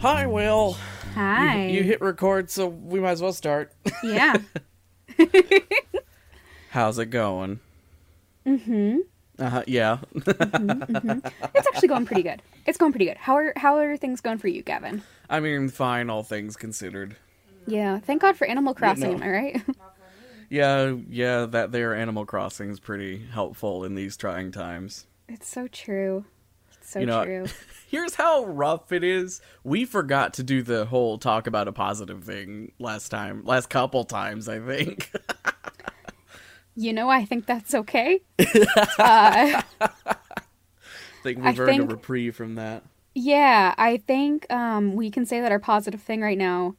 Hi, Wil. Hi. You, you hit record, so we might as well start. yeah. How's it going? Mm-hmm. Uh-huh, yeah. It's actually going pretty good. It's going pretty good. How are how are things going for you, Gavin? I mean, fine, all things considered. Yeah. Thank God for Animal Crossing, no. am I right? Yeah, yeah, that there Animal Crossing is pretty helpful in these trying times. it's so true. So You know, true. Here's how rough it is. We forgot to do the whole talk about a positive thing last time, last couple times, I think. You know, I think that's okay. I think we've I earned a reprieve from that. Yeah, I think um, we can say that our positive thing right now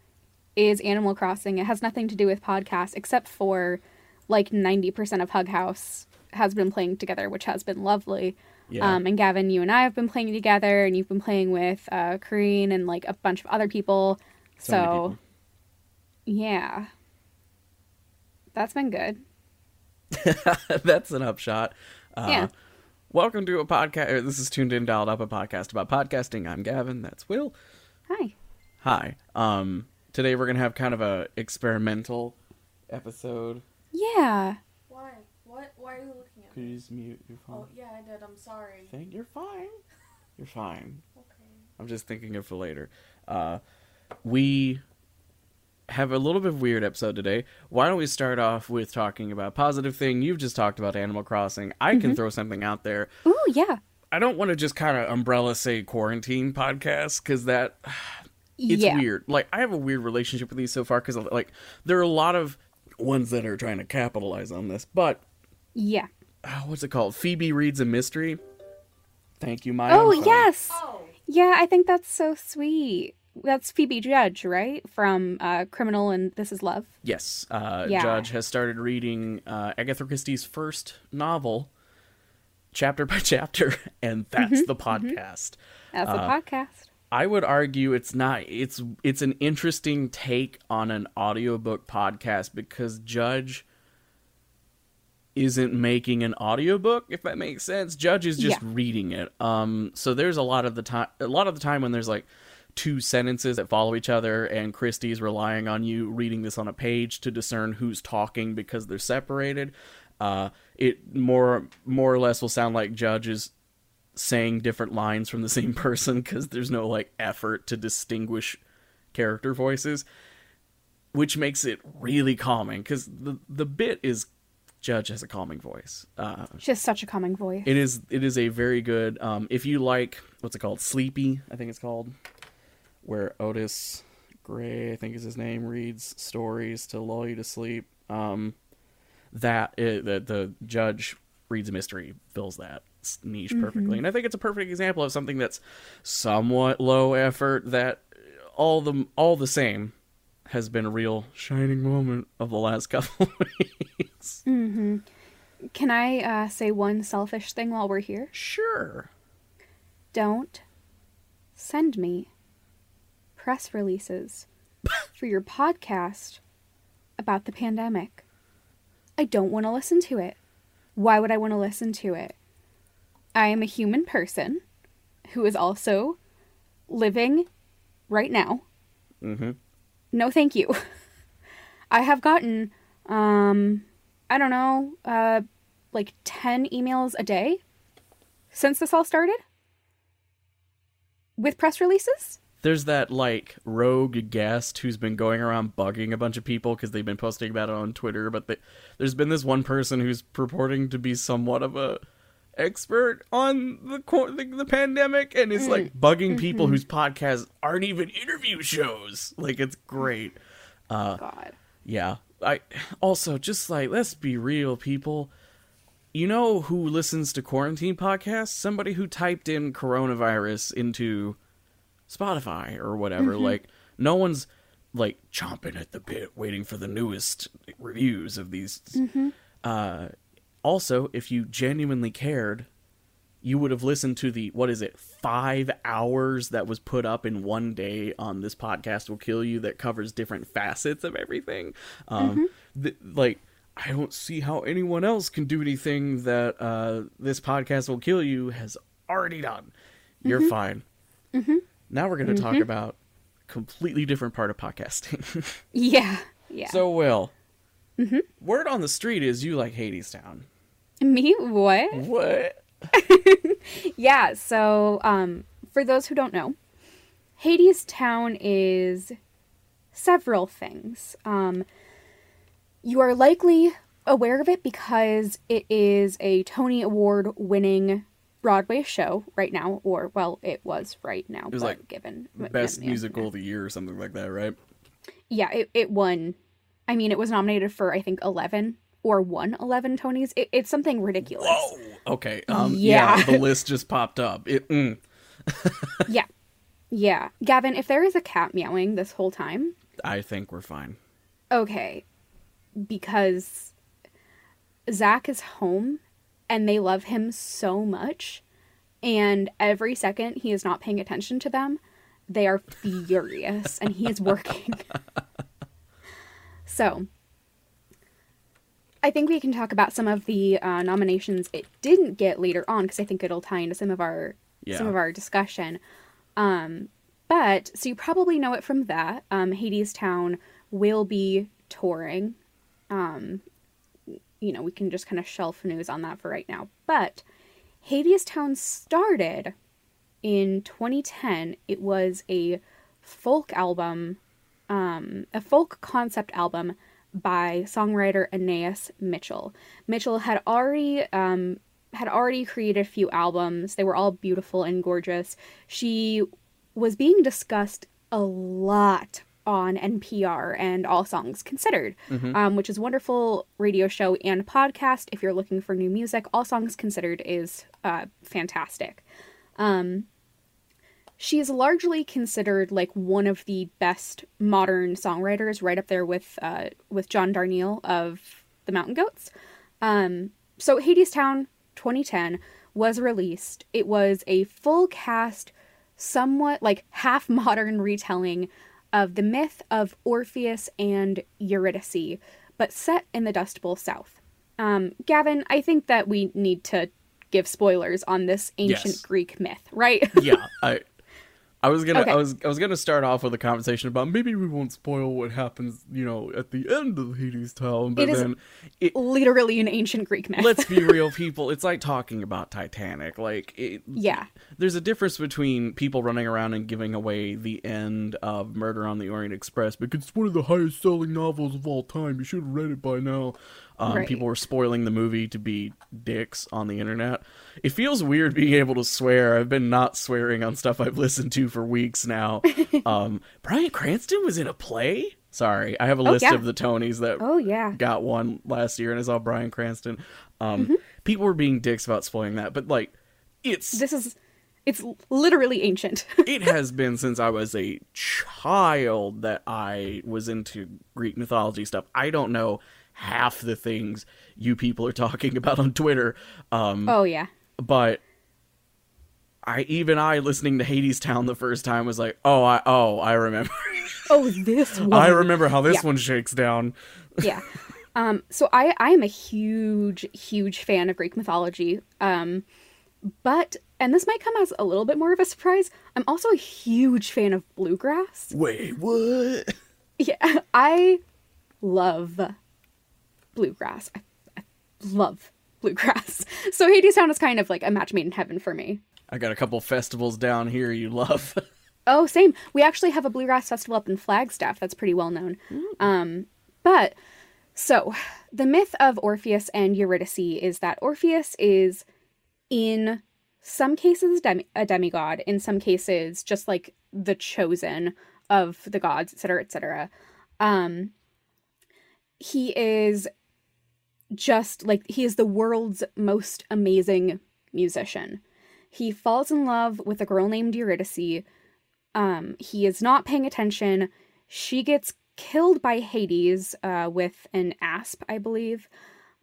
is Animal Crossing. It has nothing to do with podcasts, except for like 90% of Hug House has been playing together, which has been lovely. Yeah. Um, and Gavin, you and I have been playing together, and you've been playing with uh, Kareen and like a bunch of other people. So So, people. yeah, that's been good. That's an upshot. Uh, Yeah. Welcome to a podcast. This is Tuned In Dialed Up, a podcast about podcasting. I'm Gavin. That's Wil. Hi. Hi. Um, today we're gonna have kind of a experimental episode. Yeah. Why? What? Why are you looking at Could me? you just mute your phone? Oh yeah, I did. I'm sorry. Think you're fine. You're fine. Okay. I'm just thinking of for later. Uh, we have a little bit of weird episode today. Why don't we start off with talking about positive thing? You've just talked about Animal Crossing. I Mm-hmm. can throw something out there. Ooh, yeah. I don't want to just kind of umbrella say quarantine podcast because that it's yeah. weird. Like I have a weird relationship with these so far because like there are a lot of ones that are trying to capitalize on this, but Yeah. Uh, what's it called? Phoebe reads a mystery. Thank you, Maya. Oh, yes. Oh. Yeah, I think that's so sweet. That's Phoebe Judge, right? From uh, Criminal and This Is Love. Yes, uh, Yeah. Judge has started reading uh, Agatha Christie's first novel, chapter by chapter, and Mm-hmm. that's the podcast. That's Uh, a podcast. I would argue it's not it's it's an interesting take on an audiobook podcast because Judge isn't making an audiobook if that makes sense. Judge is just Yeah. reading it. Um so there's a lot of the time a lot of the time when there's like two sentences that follow each other and Christie's relying on you reading this on a page to discern who's talking because they're separated. Uh it more more or less will sound like Judge is saying different lines from the same person because there's no like effort to distinguish character voices which makes it really calming because the the bit is judge has a calming voice. Uh She has such a calming voice. it is it is a very good um if you like what's it called? Sleepy i think it's called where otis gray i think is his name reads stories to lull you to sleep. Um that it, the the judge reads a mystery fills that niche perfectly. And i think it's a perfect example of something that's somewhat low effort that all the all the same has been a real shining moment of the last couple of weeks Can I uh, say one selfish thing while we're here? sure Don't send me press releases for your podcast about the pandemic. I don't want to listen to it. Why would I want to listen to it? I am a human person who is also living right now. mm-hmm No, thank you. I have gotten, um, I don't know, uh, like 10 emails a day since this all started with press releases. there's that like rogue guest who's been going around bugging a bunch of people because they've been posting about it on Twitter. But they, there's been this one person who's purporting to be somewhat of a expert on the the, the pandemic and is like mm-hmm. bugging people mm-hmm. whose podcasts aren't even interview shows. Like it's great. Uh, God. Yeah. I also just like let's be real, people. You know who listens to quarantine podcasts? Somebody who typed in coronavirus into Spotify or whatever. Mm-hmm. Like no one's like chomping at the bit waiting for the newest reviews of these. Uh also, if you genuinely cared, you would have listened to the what is it five hours that was put up in one day on this podcast will kill you that covers different facets of everything um th- like i don't see how anyone else can do anything that uh this podcast will kill you has already done you're fine now we're going to talk about completely different part of podcasting. Yeah. Yeah. so, Wil, word on the street is you like Hadestown. me what? What? Yeah, so um, for those who don't know, Hadestown is several things. Um, you are likely aware of it because it is a Tony Award winning Broadway show right now, or well, it was right now. It was but like given Best yeah, musical of the year or something like that, right? Yeah, it, it won. I mean, it was nominated for I think eleven or won eleven Tonys. It, it's something ridiculous. Whoa. Okay. Um, yeah. Yeah. the list just popped up. It, mm. Yeah, yeah. Gavin, if there is a cat meowing this whole time, I think we're fine. okay because Zach is home and they love him so much, and every second he is not paying attention to them, they are furious and he is working. so, I think we can talk about some of the uh, nominations it didn't get later on because I think it'll tie into some of our some of our discussion. Um, but so you probably know it from that. Um, Hadestown will be touring. Um, you know, we can just kind of shelf news on that for right now. But Hadestown started in 2010. It was a folk album, um, a folk concept album by songwriter Anais Mitchell. Mitchell had already um, had already created a few albums. They were all beautiful and gorgeous. She was being discussed a lot on NPR and All Songs Considered, um, which is a wonderful radio show and podcast. If you're looking for new music, All Songs Considered is uh, fantastic. Um, she is largely considered like one of the best modern songwriters, right up there with uh, with John Darnielle of the Mountain Goats. Um, so Hadestown 2010 was released. It was a full cast, somewhat like half modern retelling of the myth of Orpheus and Eurydice, but set in the Dust Bowl South. Um, Gavin, I think that we need to give spoilers on this ancient Yes. Greek myth, right? yeah, I I was gonna Okay. I was I was gonna start off with a conversation about maybe we won't spoil what happens, you know, at the end of Hadestown, but It is- then it, Literally an ancient Greek myth. let's be real, people. It's like talking about Titanic. Like, it, yeah. there's a difference between people running around and giving away the end of Murder on the Orient Express because it's one of the highest selling novels of all time. You should have read it by now. Um, Right. People were spoiling the movie to be dicks on the internet. It feels weird being able to swear. I've been not swearing on stuff I've listened to for weeks now. um, Bryan Cranston was in a play. Sorry, I have a list yeah. of the Tonys that Oh yeah. got one last year, and I saw Bryan Cranston. Um, Mm-hmm. People were being dicks about spoiling that, but like, it's This is it's literally ancient. it has been since I was a child that I was into Greek mythology stuff. I don't know half the things you people are talking about on Twitter, um, oh yeah. but I even I listening to Hadestown the first time was like, oh, I oh I remember, Oh, this one. I remember how this Yeah. one shakes down. yeah. Um, so I I am a huge huge fan of Greek mythology. Um, but and this might come as a little bit more of a surprise. I'm also a huge fan of bluegrass. Wait, what? Yeah, I love bluegrass. I, I love bluegrass. So Hadestown is kind of like a match made in heaven for me. I got a couple festivals down here you love. Oh, same. We actually have a bluegrass festival up in Flagstaff that's pretty well known. Um, but so the myth of Orpheus and Eurydice is that Orpheus is in some cases demi- a demigod, in some cases just like the chosen of the gods, etc., etc. Um, he is just like he is the world's most amazing musician. He falls in love with a girl named Eurydice. Um, he is not paying attention. She gets killed by Hades uh, with an asp, I believe,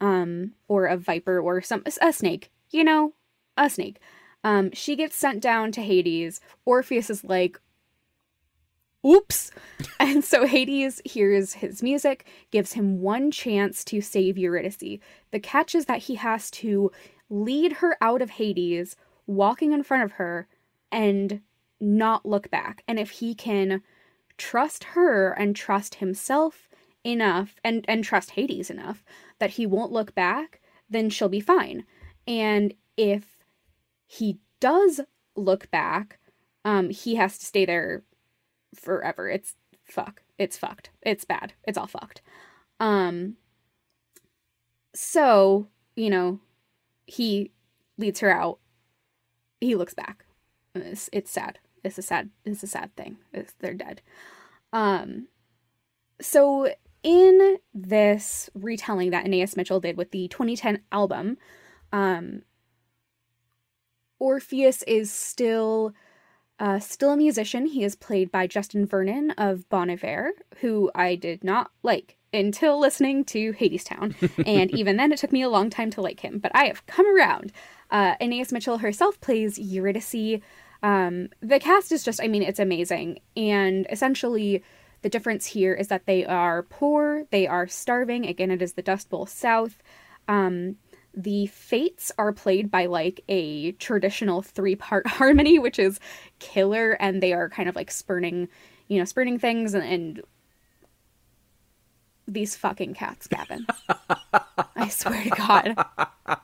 um, or a viper or some a snake. You know, a snake. Um, she gets sent down to Hades. Orpheus is like, oops. And so Hades hears his music, gives him one chance to save Eurydice. The catch is that he has to lead her out of Hades, walking in front of her, and not look back. And if he can trust her and trust himself enough and and trust Hades enough that he won't look back, then she'll be fine. And if he does look back, um he has to stay there forever. It's fuck. It's fucked. It's bad. It's all fucked. Um so, you know, he leads her out. He looks back. It's, it's sad. It's a sad. It's a sad thing. It's, they're dead. Um. So in this retelling that Anais Mitchell did with the 2010 album, um, Orpheus is still uh, still a musician. He is played by Justin Vernon of Bon Iver, who I did not like until listening to Hadestown. and even then, it took me a long time to like him, but I have come around. Uh, Anais Mitchell herself plays Eurydice. Um, the cast is just, I mean, it's amazing. And essentially, the difference here is that they are poor, they are starving. Again, it is the Dust Bowl South. Um, the fates are played by like a traditional three part harmony, which is killer, and they are kind of like spurning, you know, spurning things and, and these fucking cats, Gavin. I swear to God.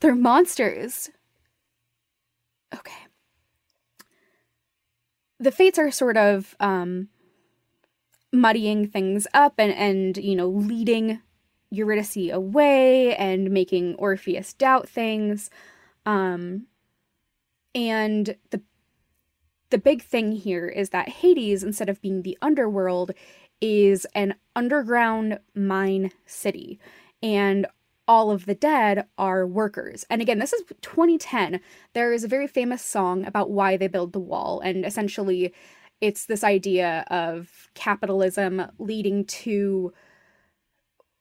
They're monsters. Okay. The fates are sort of um, muddying things up and, and, you know, leading Eurydice away and making Orpheus doubt things. Um, and the the big thing here is that Hades, instead of being the underworld, is an underground mine city. And all of the dead are workers. And again, this is 2010. There is a very famous song about why they build the wall. And essentially, it's this idea of capitalism leading to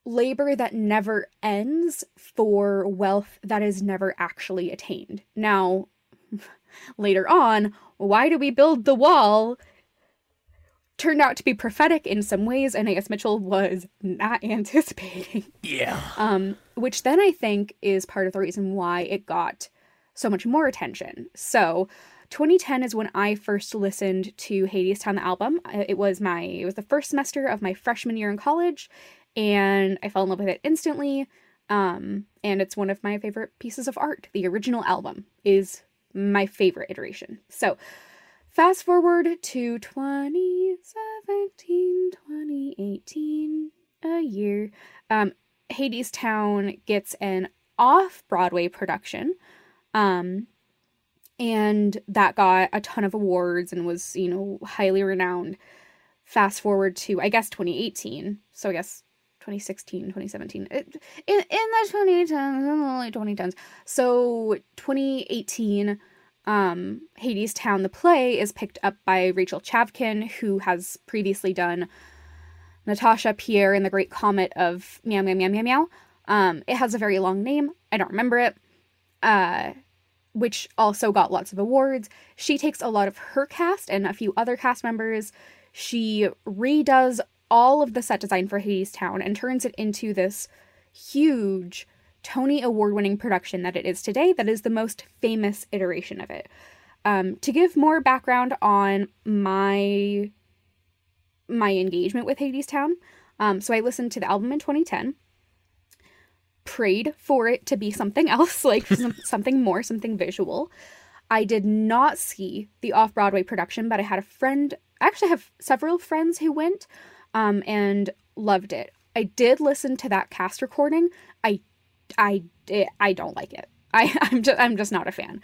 labor that never ends for wealth that is never actually attained. Now, later on, why do we build the wall? Turned out to be prophetic in some ways, and Anais Mitchell was not anticipating. Yeah. Um, which then I think is part of the reason why it got so much more attention. So, 2010 is when I first listened to Hades Hadestown the album. It was my it was the first semester of my freshman year in college, and I fell in love with it instantly. Um, and it's one of my favorite pieces of art. The original album is my favorite iteration. So, fast forward to 2017, 2018, a year. Um, Hadestown gets an off Broadway production. Um, and that got a ton of awards and was, you know, highly renowned. Fast forward to, I guess, 2018. So I guess 2016, 2017. It, in, in the 2010s, in early 2010s. So 2018, um, Hadestown, the play, is picked up by Rachel Chavkin, who has previously done Natasha Pierre in The Great Comet of Meow Meow Meow Meow Meow. Um, it has a very long name. I don't remember it. Uh, which also got lots of awards. She takes a lot of her cast and a few other cast members. She redoes all of the set design for Hadestown and turns it into this huge Tony Award winning production that it is today, that is the most famous iteration of it. Um, to give more background on my my engagement with Hadestown, um, so I listened to the album in 2010 prayed for it to be something else, like something more, something visual. I did not see the off Broadway production, but I had a friend, I actually have several friends who went um, and loved it. I did listen to that cast recording. I, I, I don't like it. I, I'm just, I'm just not a fan.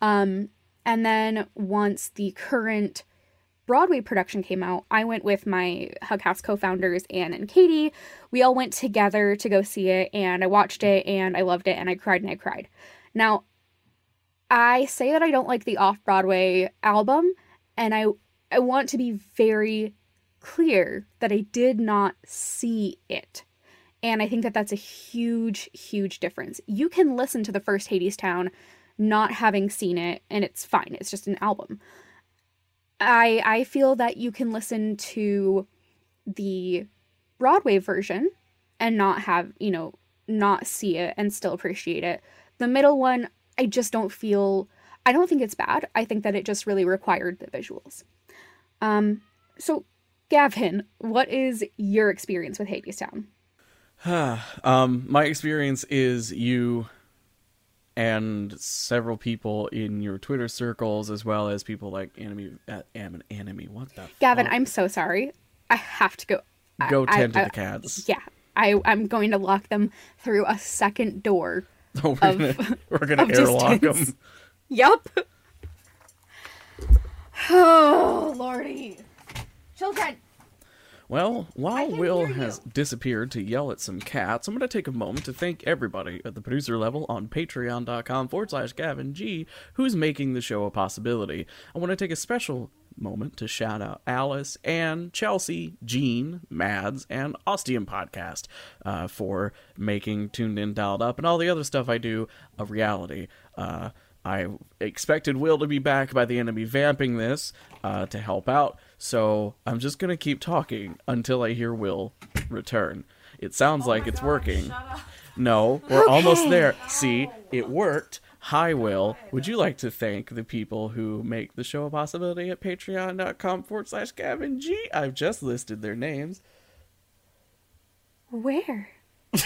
Um, and then once the current Broadway production came out, I went with my Hug House co founders, Anne and Katie. We all went together to go see it, and I watched it, and I loved it, and I cried and I cried. Now, I say that I don't like the off Broadway album, and I, I want to be very clear that I did not see it. And I think that that's a huge, huge difference. You can listen to the first Hadestown not having seen it, and it's fine. It's just an album. I I feel that you can listen to the Broadway version and not have, you know, not see it and still appreciate it. The middle one, I just don't feel I don't think it's bad. I think that it just really required the visuals. Um So, Gavin, what is your experience with Hadestown? um, my experience is you and several people in your Twitter circles, as well as people like Enemy, uh, Am- Enemy. What the? Gavin, fuck? I'm so sorry. I have to go. go I- tend to I- the cats. Yeah, I, I'm going to lock them through a second door. we're Of- gonna we're gonna airlock distance. them. Yup. Oh, lordy. Children. Well, while Wil has disappeared to yell at some cats, I'm going to take a moment to thank everybody at the producer level on patreon.com forward slash Gavin G, who's making the show a possibility. I want to take a special moment to shout out Alice, and Chelsea, Jean, Mads, and Ostium Podcast uh, for making Tuned In, Dialed Up, and all the other stuff I do a reality. Uh, I expected Wil to be back by the end of me vamping this uh, to help out, so I'm just gonna keep talking until I hear Wil return. It sounds like it's working. Shut up. No, we're almost there. See, it worked. Hi, Wil. Would you like to thank the people who make the show a possibility at patreon.com forward slash Gavin G? I've just listed their names. Where?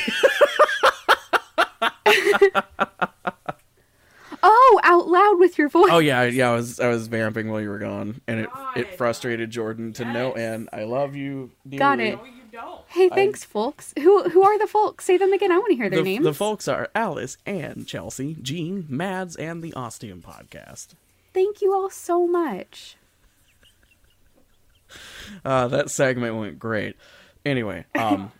oh, out loud with your voice. Oh yeah, yeah. I was I was vamping while you were gone, and it it frustrated Jordan to no Yes. end. I love you. Dearly. Got it. No, you don't. Hey, thanks, folks. Who who are the folks? Say them again. I want to hear their The, names. the folks are Alice and Chelsea, Jean, Mads, and the Ostium podcast. Thank you all so much. Uh, that segment went great. Anyway, um, God.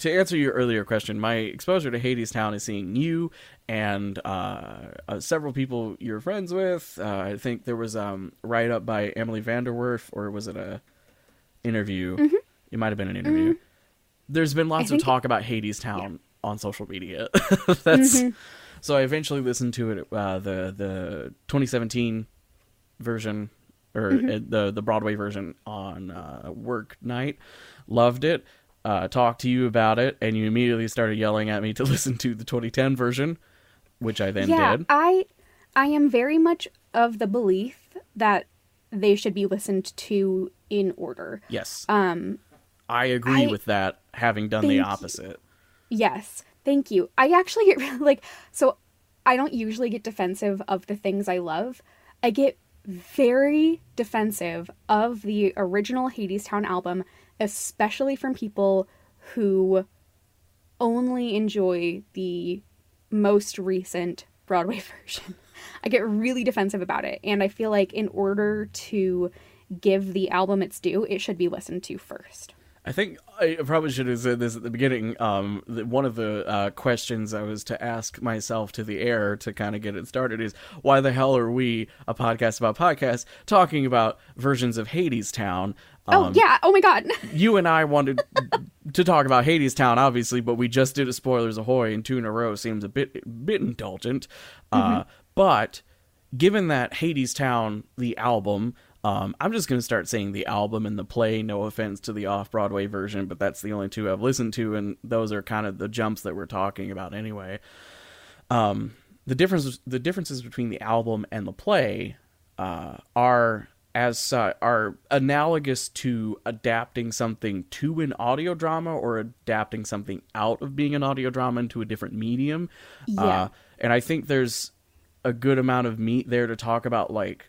To answer your earlier question, my exposure to Hadestown is seeing you and uh, uh, several people you're friends with. Uh, I think there was um, write up by Emily VanDerWerff, or was it a interview? It might have been an interview. There's been lots of talk about Hadestown on social media. That's so I eventually listened to it. Uh, the the 2017 version or uh, the the Broadway version on uh, work night. Loved it. Uh, talked to you about it, and you immediately started yelling at me to listen to the 2010 version, which I then yeah, did. I I am very much of the belief that they should be listened to in order. Yes, Um I agree I- with that. Having done the Thank you. opposite. Yes, thank you. I actually get really like so I don't usually get defensive of the things I love. I get very defensive of the original Hadestown album, especially from people who only enjoy the most recent Broadway version. I get really defensive about it, and I feel like in order to give the album its due, it should be listened to first. I think I probably should have said this at the beginning. Um, that one of the uh, questions I was to ask myself to the air to kind of get it started is why the hell are we a podcast about podcasts talking about versions of Hadestown? Oh Um, yeah! Oh my god! you and I wanted to talk about Hadestown, obviously, but we just did a spoilers ahoy, and two in a row seems a bit bit indulgent. Uh, but given that Hadestown, the album, um, I'm just gonna start saying the album and the play. No offense to the off Broadway version, but that's the only two I've listened to, and those are kind of the jumps that we're talking about anyway. Um, the difference the differences between the album and the play uh, are as uh, are analogous to adapting something to an audio drama or adapting something out of being an audio drama into a different medium. Yeah. Uh, and I think there's a good amount of meat there to talk about like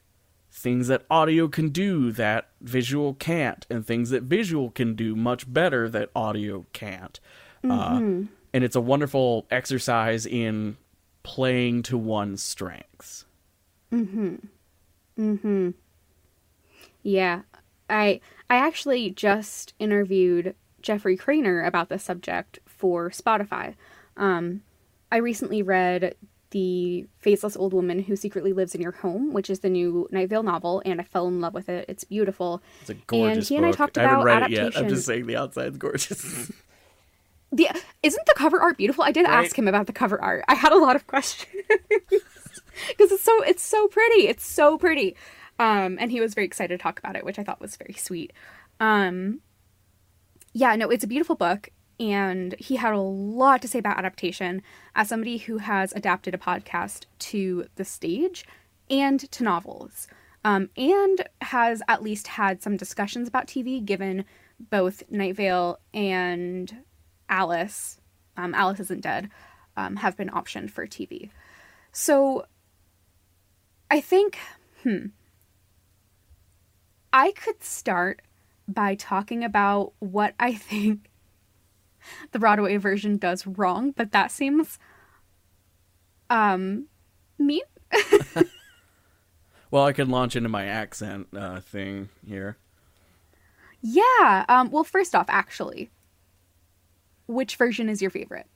things that audio can do that visual can't and things that visual can do much better that audio can't. Uh, and it's a wonderful exercise in playing to one's strengths. Yeah, I I actually just interviewed Jeffrey Cranor about this subject for Spotify. Um, I recently read the Faceless Old Woman Who Secretly Lives in Your Home, which is the new Night Vale novel, and I fell in love with it. It's beautiful. It's a gorgeous and he and I book. talked I haven't about read adaptation. it yet. I'm just saying the outside's gorgeous. The, isn't the cover art beautiful? I did Right. ask him about the cover art. I had a lot of questions because it's so it's so pretty. It's so pretty, um, and he was very excited to talk about it, which I thought was very sweet. Um, yeah, no, it's a beautiful book, and he had a lot to say about adaptation as somebody who has adapted a podcast to the stage and to novels. um, and has at least had some discussions about TV, given both Night Vale and Alice, um, Alice isn't dead, um, have been optioned for TV. So I think, hmm, I could start by talking about what I think the Broadway version does wrong, but that seems um mean. Well, I can launch into my accent uh, thing here. Yeah. Um well first off, actually, which version is your favorite?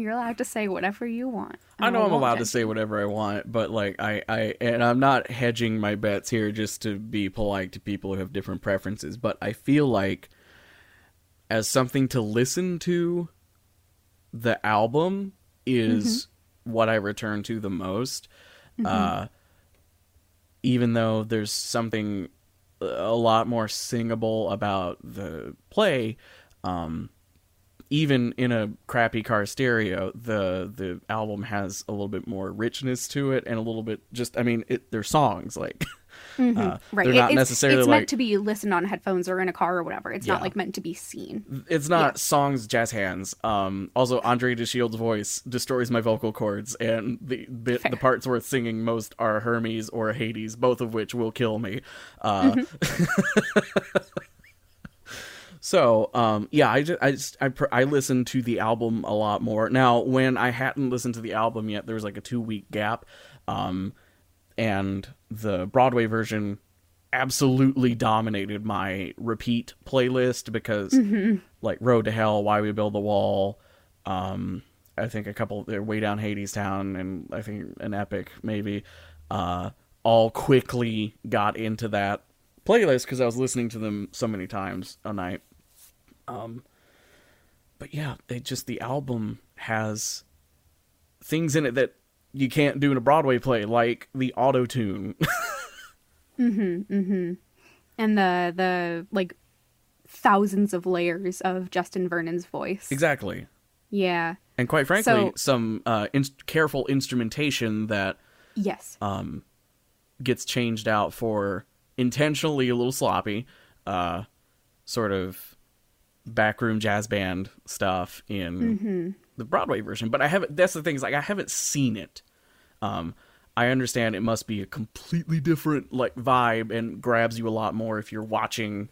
You're allowed to say whatever you want. I know I'm allowed to say whatever I want, but like I, I and I'm not hedging my bets here just to be polite to people who have different preferences, but I feel like as something to listen to the album is what I return to the most. Uh even though there's something a lot more singable about the play, um even in a crappy car stereo, the the album has a little bit more richness to it and a little bit just I mean, it they're songs like uh, Right. they're not it's, necessarily it's like meant to be listened on headphones or in a car or whatever. It's Yeah. not like meant to be seen. it's not Yeah. songs jazz hands. Um also Andre De Shields' voice destroys my vocal cords and the Fair. the parts worth singing most are Hermes or Hades, both of which will kill me. Uh Mm-hmm. So, um, yeah, I just, I just, I, pr- I listened to the album a lot more. Now, when I hadn't listened to the album yet, there was like a two week gap, um, and the Broadway version absolutely dominated my repeat playlist because, like, Road to Hell, Why We Build the Wall, um, I think a couple, they're way down Hadestown, and I think an epic maybe, uh, all quickly got into that playlist because I was listening to them so many times a night. Um, but yeah, they just the album has things in it that you can't do in a Broadway play, like the auto tune. Mm-hmm, and the the like thousands of layers of Justin Vernon's voice. exactly, Yeah. and quite frankly, So- some uh, in- careful instrumentation that Yes. um, gets changed out for intentionally a little sloppy, uh, sort of backroom jazz band stuff in the Broadway version. But I haven't. That's the thing is like I haven't seen it. Um, I understand it must be a completely different like vibe and grabs you a lot more if you're watching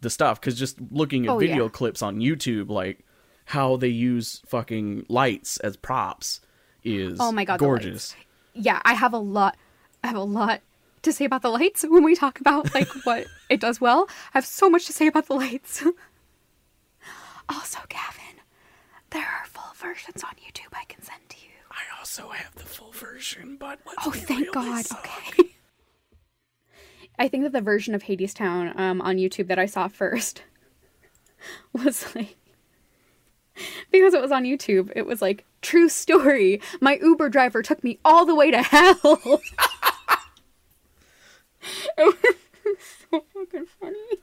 the stuff because just looking at Oh, video yeah. clips on YouTube, like how they use fucking lights as props is Oh my God, gorgeous. yeah, I have a lot I have a lot to say about the lights when we talk about like what it does well. I have so much to say about the lights. also, Gavin, there are full versions on YouTube I can send to you. I also have the full version, but let's Oh, thank God. suck. Okay. I think that the version of Hadestown um, on YouTube that I saw first was like because it was on YouTube, it was like true story. My Uber driver took me all the way to hell. it was so fucking funny.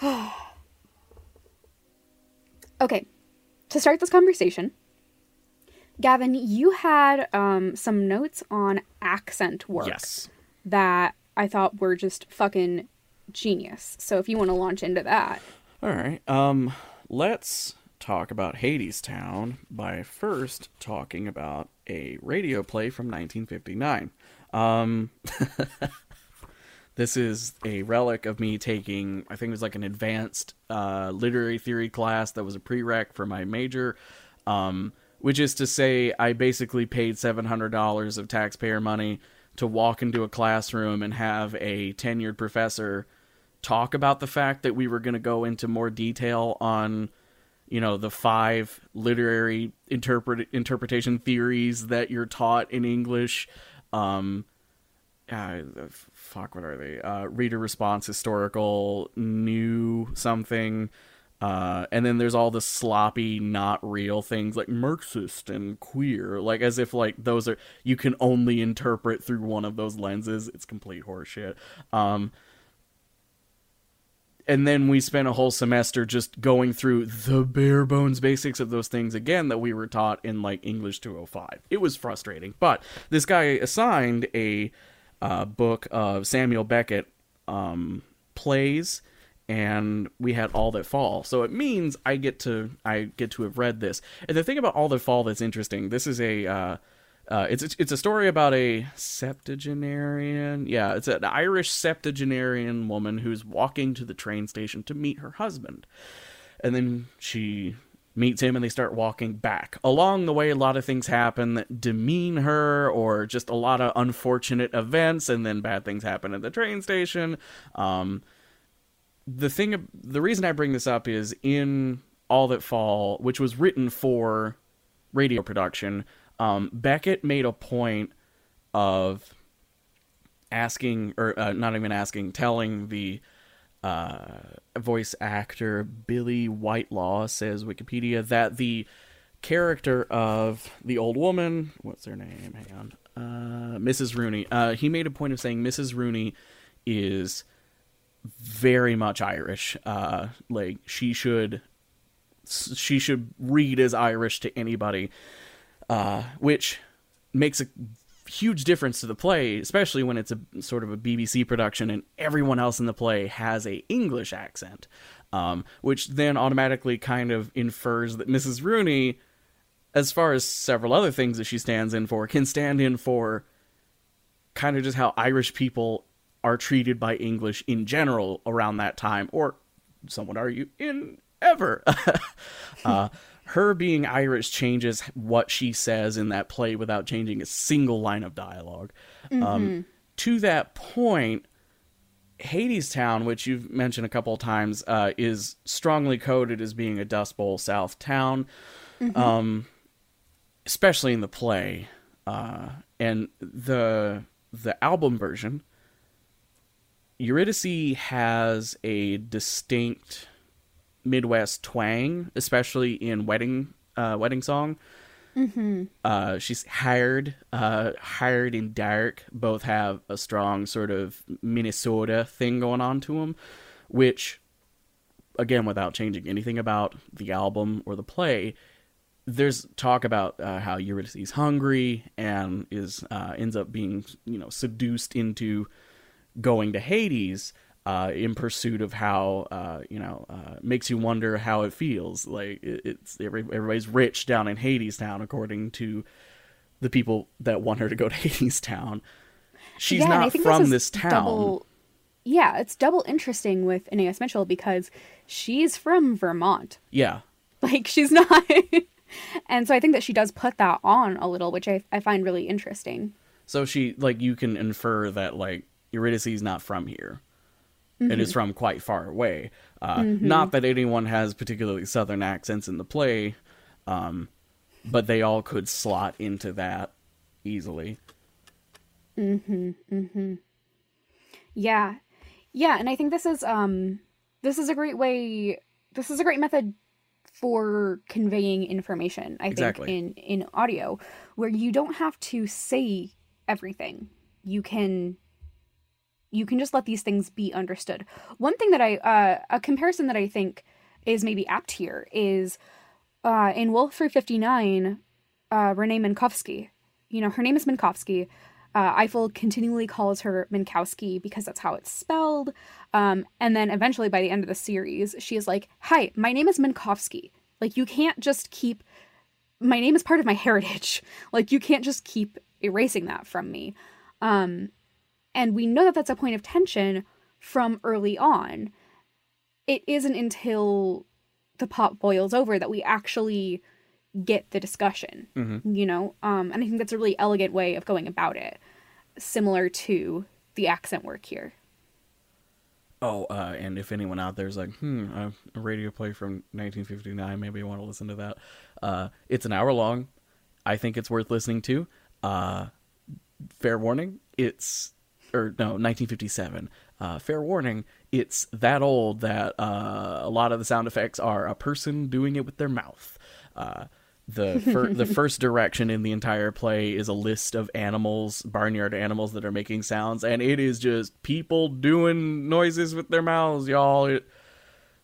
okay, to start this conversation, Gavin, you had um, some notes on accent work Yes. that I thought were just fucking genius. So if you want to launch into that. All right. Um, let's talk about Hadestown by first talking about a radio play from 1959. Um, this is a relic of me taking, I think it was like an advanced uh, literary theory class that was a prereq for my major. Um, which is to say, I basically paid $700 of taxpayer money to walk into a classroom and have a tenured professor talk about the fact that we were going to go into more detail on you know the five literary interpret interpretation theories that you're taught in English um uh, fuck what are they? Uh reader response historical new something uh and then there's all the sloppy not real things like marxist and queer like as if like those are you can only interpret through one of those lenses. It's complete horseshit. Um and then we spent a whole semester just going through the bare bones basics of those things again that we were taught in like English 205. It was frustrating, but this guy assigned a uh, book of Samuel Beckett um, plays, and we had All That Fall. So it means I get to I get to have read this. And the thing about All That Fall that's interesting, this is a uh, uh, it's it's a story about a septuagenarian. Yeah, it's an Irish septuagenarian woman who's walking to the train station to meet her husband, and then she meets him and they start walking back. Along the way, a lot of things happen that demean her, or just a lot of unfortunate events, and then bad things happen at the train station. Um, the thing, the reason I bring this up is in All That Fall, which was written for radio production um, Beckett made a point of asking, or uh, not even asking, telling the uh, voice actor Billie Whitelaw, says Wikipedia, that the character of the old woman, what's her name? Hang on. Uh, Mrs. Rooney. Uh, he made a point of saying Mrs. Rooney is very much Irish. Uh, like she should, she should read as Irish to anybody uh, which makes a huge difference to the play, especially when it's a sort of a BBC production and everyone else in the play has a English accent, um, which then automatically kind of infers that Mrs. Rooney, as far as several other things that she stands in for, can stand in for kind of just how Irish people are treated by English in general around that time, or some would argue in ever. uh, her being Irish changes what she says in that play without changing a single line of dialog um, Mm-hmm. Um, to that point, Hadestown, which you've mentioned a couple of times, uh, is strongly coded as being a Dust Bowl South town, um, especially in the play. Uh, and the the album version, Eurydice has a distinct Midwest twang, especially in wedding uh, wedding song. Mm-hmm. Uh, she's hired, uh, hired and Dark both have a strong sort of Minnesota thing going on to them, which, again, without changing anything about the album or the play, there's talk about uh, how Eurydice is hungry and is uh, ends up being you know seduced into going to Hades uh, in pursuit of how uh, you know uh, makes you wonder how it feels. Like it, it's every, everybody's rich down in Hadestown, according to the people that want her to go to Hadestown. She's Yeah, not from is this town. double- yeah, it's double interesting with Anais Mitchell because she's from Vermont. Yeah, Like she's not. and so I think that she does put that on a little, which I, I find really interesting. so she like you can infer that like Eurydice is not from here. It is from quite far away. Uh, Not that anyone has particularly southern accents in the play, um, but they all could slot into that easily. Hmm. Hmm. Yeah. Yeah, and I think this is um this is a great way this is a great method for conveying information, I Exactly. think in in audio where you don't have to say everything. You can you can just let these things be understood. One thing that I uh a comparison that I think is maybe apt here is uh in Wolf 359 uh Renee Minkowski. You know, her name is Minkowski. Uh, Eiffel continually calls her Minkowski because that's how it's spelled. Um, and then eventually, by the end of the series, she is like, "Hi, my name is Minkowski. Like, you can't just keep. My name is part of my heritage. Like, you can't just keep erasing that from me." Um, and we know that that's a point of tension from early on. It isn't until the pot boils over that we actually get the discussion you know um and i think that's a really elegant way of going about it similar to the accent work here Oh, uh, and if anyone out there's like, hmm, a, a radio play from 1959, maybe I want to listen to that. Uh, it's an hour long. I think it's worth listening to. Uh, fair warning, it's or no, 1957. Uh, fair warning, it's that old that uh, a lot of the sound effects are a person doing it with their mouth. Uh, the fir- the first direction in the entire play is a list of animals, barnyard animals that are making sounds, and it is just people doing noises with their mouths, y'all. It,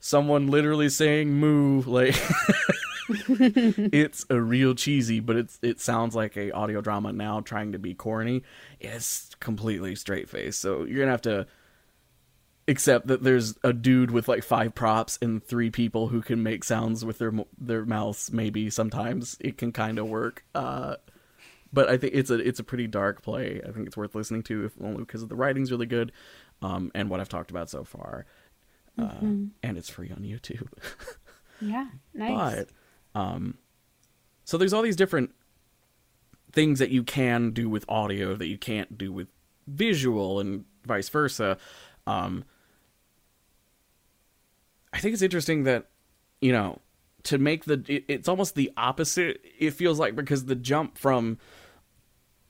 someone literally saying "moo," like it's a real cheesy, but it's it sounds like a audio drama now trying to be corny. It's completely straight face, so you're gonna have to accept that there's a dude with like five props and three people who can make sounds with their their mouths maybe sometimes it can kind of work uh but i think it's a it's a pretty dark play i think it's worth listening to if only because the writing's really good um and what i've talked about so far uh Mm-hmm. and it's free on youtube Yeah, nice. but um so there's all these different things that you can do with audio that you can't do with visual and vice versa um i think it's interesting that you know to make the it, it's almost the opposite it feels like because the jump from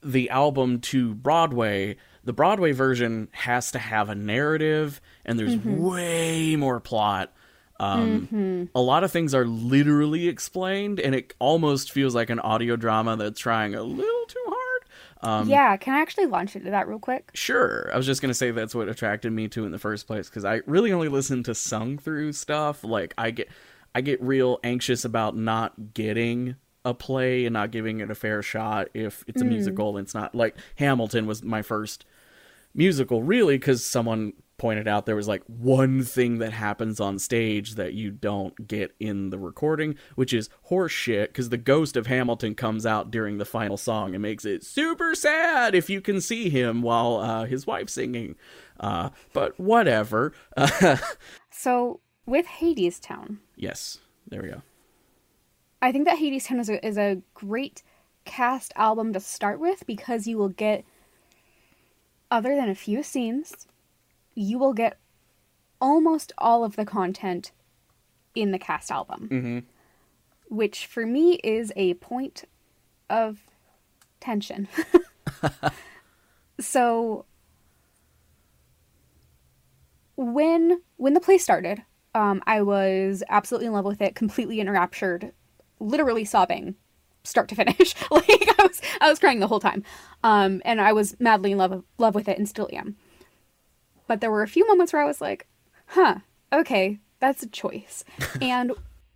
the album to Broadway, the Broadway version has to have a narrative and there's way more plot. Um, A lot of things are literally explained, and it almost feels like an audio drama that's trying a little too hard. Um, yeah, can I actually launch into that real quick? Sure. I was just going to say that's what attracted me to in the first place because I really only listen to sung through stuff. Like I get I get real anxious about not getting a play and not giving it a fair shot if it's a musical and it's not like Hamilton was my first musical really cuz someone pointed out there was like one thing that happens on stage that you don't get in the recording which is horse shit cuz the ghost of Hamilton comes out during the final song and makes it super sad if you can see him while uh, his wife's singing. Uh, but whatever. So with Hadestown, yes. There we go. I think that Hadestown is a, is a great cast album to start with because you will get, other than a few scenes, you will get almost all of the content in the cast album. Mhm. Which for me is a point of tension. so when when the play started, um, I was absolutely in love with it, completely enraptured, literally sobbing, start to finish. like I was, I was crying the whole time, um, and I was madly in love love with it, and still am. But there were a few moments where I was like, "Huh, okay, that's a choice." and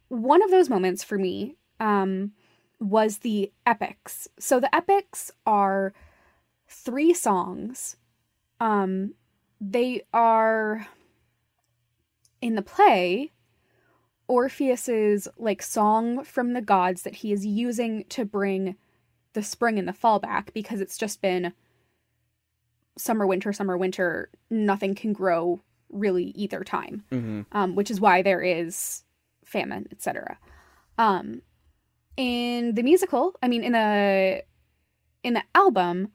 one of those moments for me um, was the epics. So the epics are three songs. Um, they are in the play Orpheus's like song from the gods that he is using to bring the spring and the fall back because it's just been summer winter summer winter nothing can grow really either time mm-hmm. um, which is why there is famine etc um, in the musical i mean in the in the album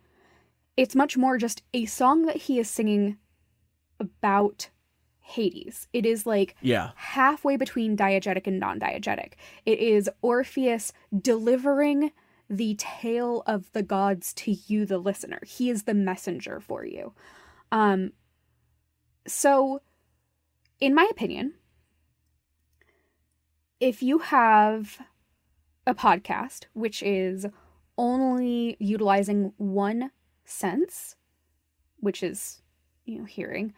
it's much more just a song that he is singing about hades it is like yeah halfway between diegetic and non-diegetic. It is Orpheus delivering the tale of the gods to you the listener. He is the messenger for you. Um so in my opinion, if you have a podcast which is only utilizing one sense, which is you know hearing,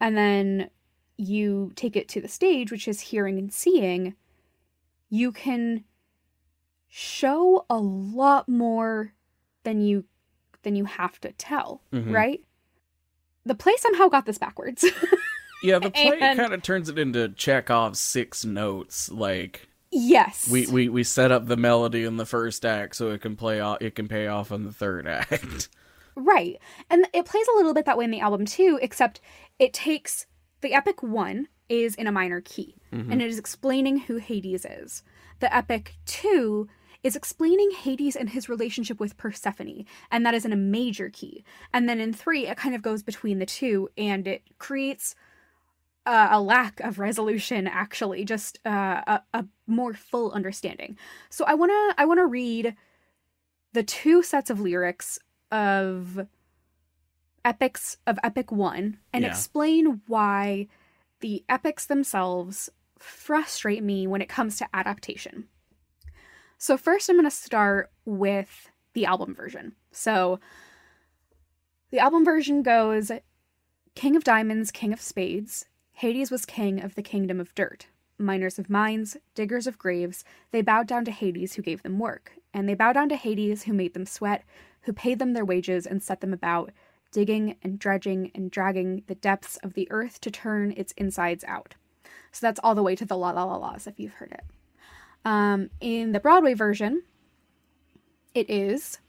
and then you take it to the stage, which is hearing and seeing, you can show a lot more than you than you have to tell, Mhm. right? The play somehow got this backwards. yeah the play And- kind of turns it into chekhov's six notes like yes. we, we we set up the melody in the first act so it can play off it can pay off in the third act Right. And it plays a little bit that way in the album too, except it takes the epic 1 is in a minor key and it is explaining who Hades is. The epic 2 is explaining Hades and his relationship with Persephone, and that is in a major key. And then in 3 it kind of goes between the two and it creates uh, a lack of resolution actually, just uh, a, a more full understanding. So I want to I want to read the two sets of lyrics of epics of epic 1 and Yeah. explain why the epics themselves frustrate me when it comes to adaptation. So, first, I'm going to start with the album version. So, the album version goes King of Diamonds, King of Spades. Hades was king of the kingdom of dirt. Miners of mines, diggers of graves, they bowed down to Hades, who gave them work. And they bowed down to Hades, who made them sweat, who paid them their wages and set them about, digging and dredging and dragging the depths of the earth to turn its insides out. So that's all the way to the La La La La's, if you've heard it. Um, in the Broadway version, it is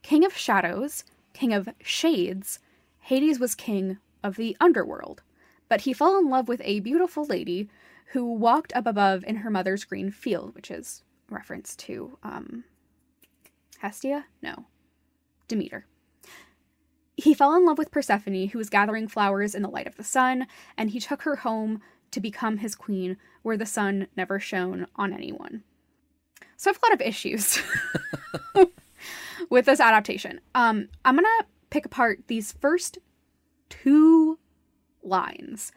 King of Shadows, King of Shades. Hades was king of the underworld, but he fell in love with a beautiful lady who walked up above in her mother's green field, which is reference to um, Hestia? No, Demeter. He fell in love with Persephone, who was gathering flowers in the light of the sun, and he took her home to become his queen, where the sun never shone on anyone. So I have a lot of issues with this adaptation. Um, I'm gonna pick apart these first two lines.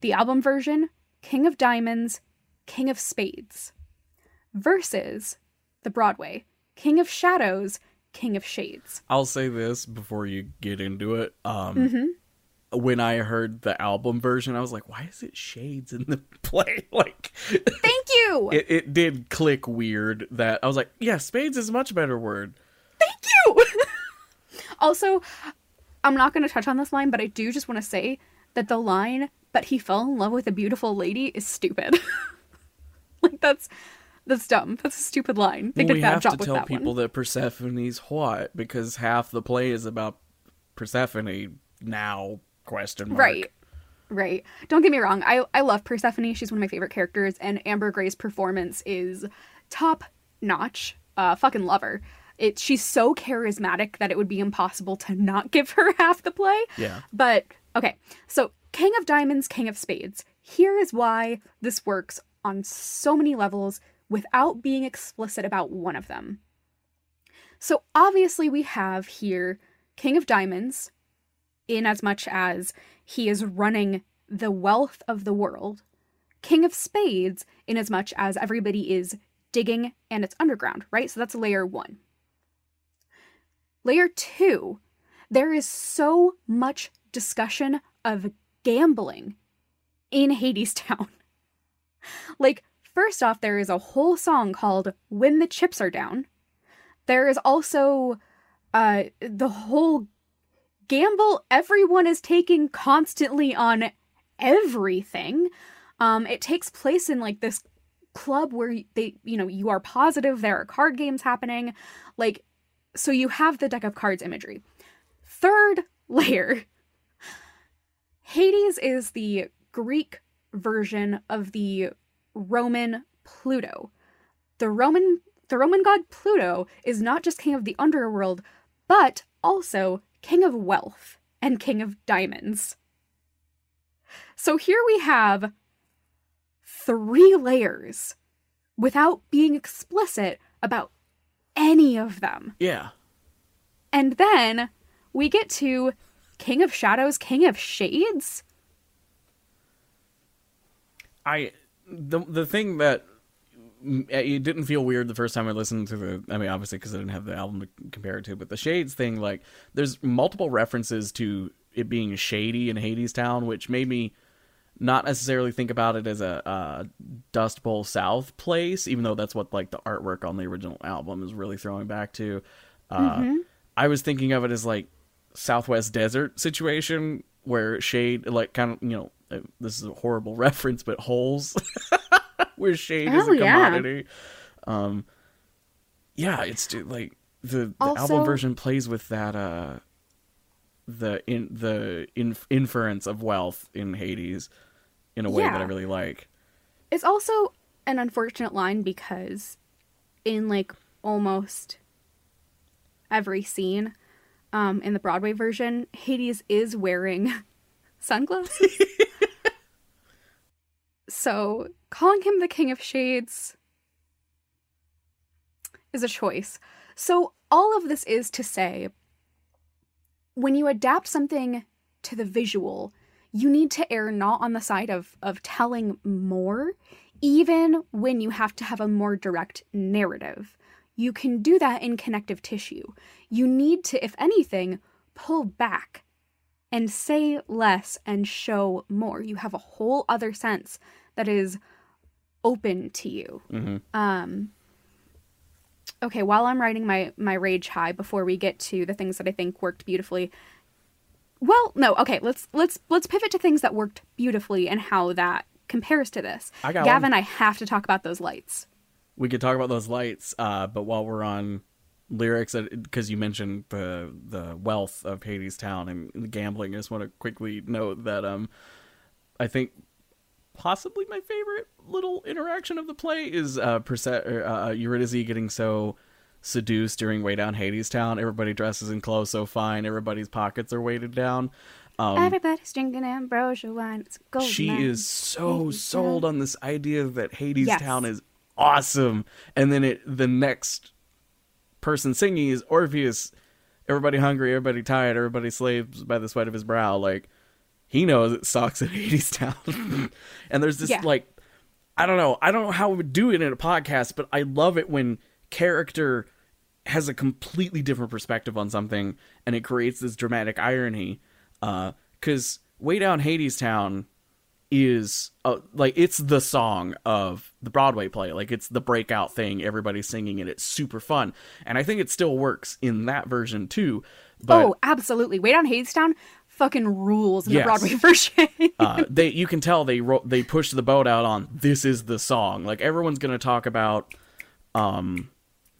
The album version, King of Diamonds, King of Spades, versus the Broadway, King of Shadows, King of Shades. I'll say this before you get into it. Um, Mm-hmm. When I heard the album version, I was like, "Why is it shades in the play?" Like, Thank you. it, it did click weird. That I was like, "Yeah, spades is a much better word." Thank you. also, I'm not going to touch on this line, but I do just want to say that the line "but he fell in love with a beautiful lady" is stupid. like that's that's dumb. That's a stupid line. They Well, did we a bad have job to tell that people one. that Persephone's hot because half the play is about Persephone now question mark. Right. Right. Don't get me wrong. I I love Persephone. She's one of my favorite characters, and Amber Gray's performance is top notch. Uh, fucking love her. It she's so charismatic that it would be impossible to not give her half the play. Yeah. But okay, so King of Diamonds, King of Spades. Here is why this works on so many levels without being explicit about one of them. So obviously, we have here King of Diamonds, in as much as he is running the wealth of the world. King of Spades, in as much as everybody is digging and it's underground, right? So that's layer one. Layer two, there is so much discussion of gambling in Hades Town. like, first off, there is a whole song called When the Chips Are Down. There is also uh, the whole gamble everyone is taking constantly on everything. Um, it takes place in like this club where they, you know, you are positive there are card games happening. Like, so you have the deck of cards imagery. Third layer Hades is the Greek version of the Roman Pluto. The Roman the Roman god Pluto is not just king of the underworld, but also king of wealth and king of diamonds. So here we have three layers without being explicit about any of them. Yeah. And then we get to King of Shadows, King of Shades. I the the thing that it didn't feel weird the first time I listened to the. I mean, obviously because I didn't have the album to compare it to, but the Shades thing, like, there's multiple references to it being shady in Hadestown, which made me not necessarily think about it as a uh, Dust Bowl South place, even though that's what like the artwork on the original album is really throwing back to. Uh, I was thinking of it as like Southwest desert situation where shade, like kind of you know, uh, this is a horrible reference, but holes where shade is a yeah. commodity. Um, yeah, it's like the, the album version plays with that uh the in the in, inference of wealth in Hades in a way that I really like. It's also an unfortunate line because in like almost every scene um, in the Broadway version, Hades is wearing sunglasses. so calling him the King of Shades is a choice. So all of this is to say when you adapt something to the visual, you need to err not on the side of of telling more, even when you have to have a more direct narrative. You can do that in connective tissue. You need to, if anything, pull back and say less and show more. You have a whole other sense that is open to you. Mm-hmm. Um, okay, while I'm writing my my rage high before we get to the things that I think worked beautifully. Well, no, okay, let's let's let's pivot to things that worked beautifully and how that compares to this. I got Gavin, one. I have to talk about those lights. we could talk about those lights uh but while we're on lyrics because you mentioned the the wealth of Hadestown and the gambling I just want to quickly note that um I think possibly my favorite little interaction of the play is uh, Perse- er, uh Eurydice getting so seduced during way down Hadestown everybody dresses in clothes so fine everybody's pockets are weighted down um Everybody's drinking ambrosia wine. It's gold she mine. is so Hades sold Town. on this idea that Hades Yes. Town is awesome, and then it the next person singing is Orpheus. Everybody hungry, everybody tired, everybody slaves by the sweat of his brow. Like he knows it sucks at Hadestown, and there's this Yeah. like I don't know, I don't know how we would do it in a podcast, but I love it when character has a completely different perspective on something, and it creates this dramatic irony. Because way down Hadestown is uh, like it's the song of the Broadway play. Like it's the breakout thing. Everybody's singing it. It's super fun, and I think it still works in that version too. But oh, absolutely. Way down Hadestown fucking rules in Yes. the Broadway version. uh, they you can tell they ro- they pushed the boat out on this is the song. Like everyone's gonna talk about, um,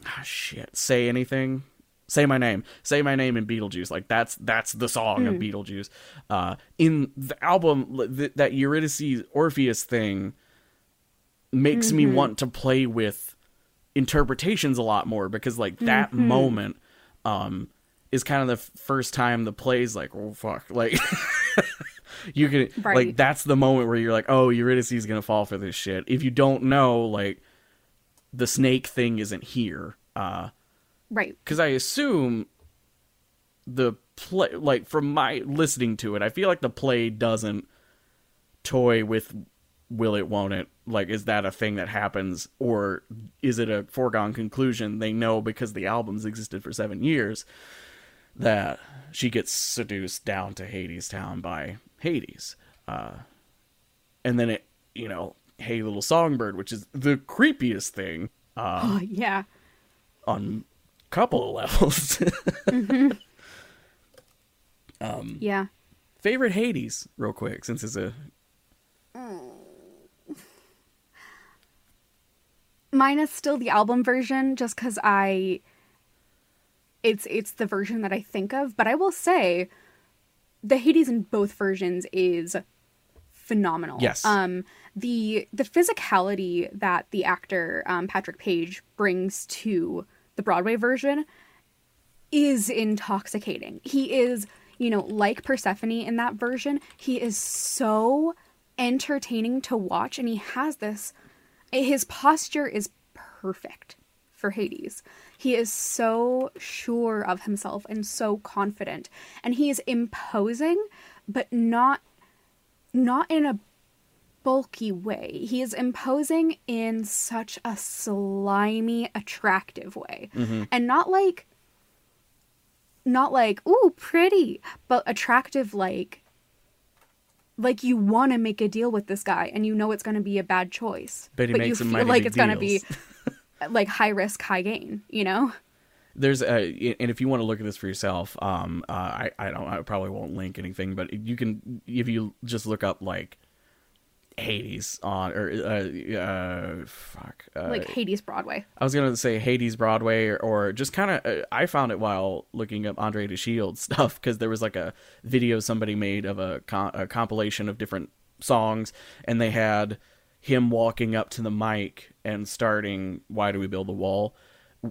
ah, shit. Say anything. Say my name. Say my name in Beetlejuice. Like that's that's the song of Beetlejuice. Uh, in the album, th- that Eurydice Orpheus thing makes me want to play with interpretations a lot more because like that moment um is kind of the first time the play's like oh fuck like you can like that's the moment where you're like oh Eurydice is gonna fall for this shit if you don't know like the snake thing isn't here uh right. because I assume the play, like from my listening to it, I feel like the play doesn't toy with will it, won't it? Like, is that a thing that happens, or is it a foregone conclusion? They know because the albums existed for seven years that she gets seduced down to Hadestown by Hades, uh, and then it, you know, Hey Little Songbird, which is the creepiest thing Oh, yeah. on a couple of levels. Yeah. Favorite Hades, real quick, since it's a Mine is still the album version just cuz I it's it's the version that I think of, but I will say the Hades in both versions is phenomenal. Yes. Um the the physicality that the actor um, Patrick Page brings to the Broadway version is intoxicating. He is, you know, like Persephone in that version, he is so entertaining to watch and he has this his posture is perfect for Hades. He is so sure of himself and so confident and he is imposing but not not in a bulky way. He is imposing in such a slimy, attractive way. And not like not like, ooh, pretty, but attractive like like you want to make a deal with this guy and you know it's going to be a bad choice. But he you feel like it's going to be. like high risk, high gain, you know? there's a and if you want to look at this for yourself, um, uh, I I don't I probably won't link anything, but you can if you just look up like Hades on or uh, uh fuck uh, Like Hades Broadway. I was gonna say Hades Broadway or, or just kind of. Uh, I found it while looking up Andre De Shields stuff because there was like a video somebody made of a, com- a compilation of different songs, and they had him walking up to the mic and starting "Why Do We Build a Wall,"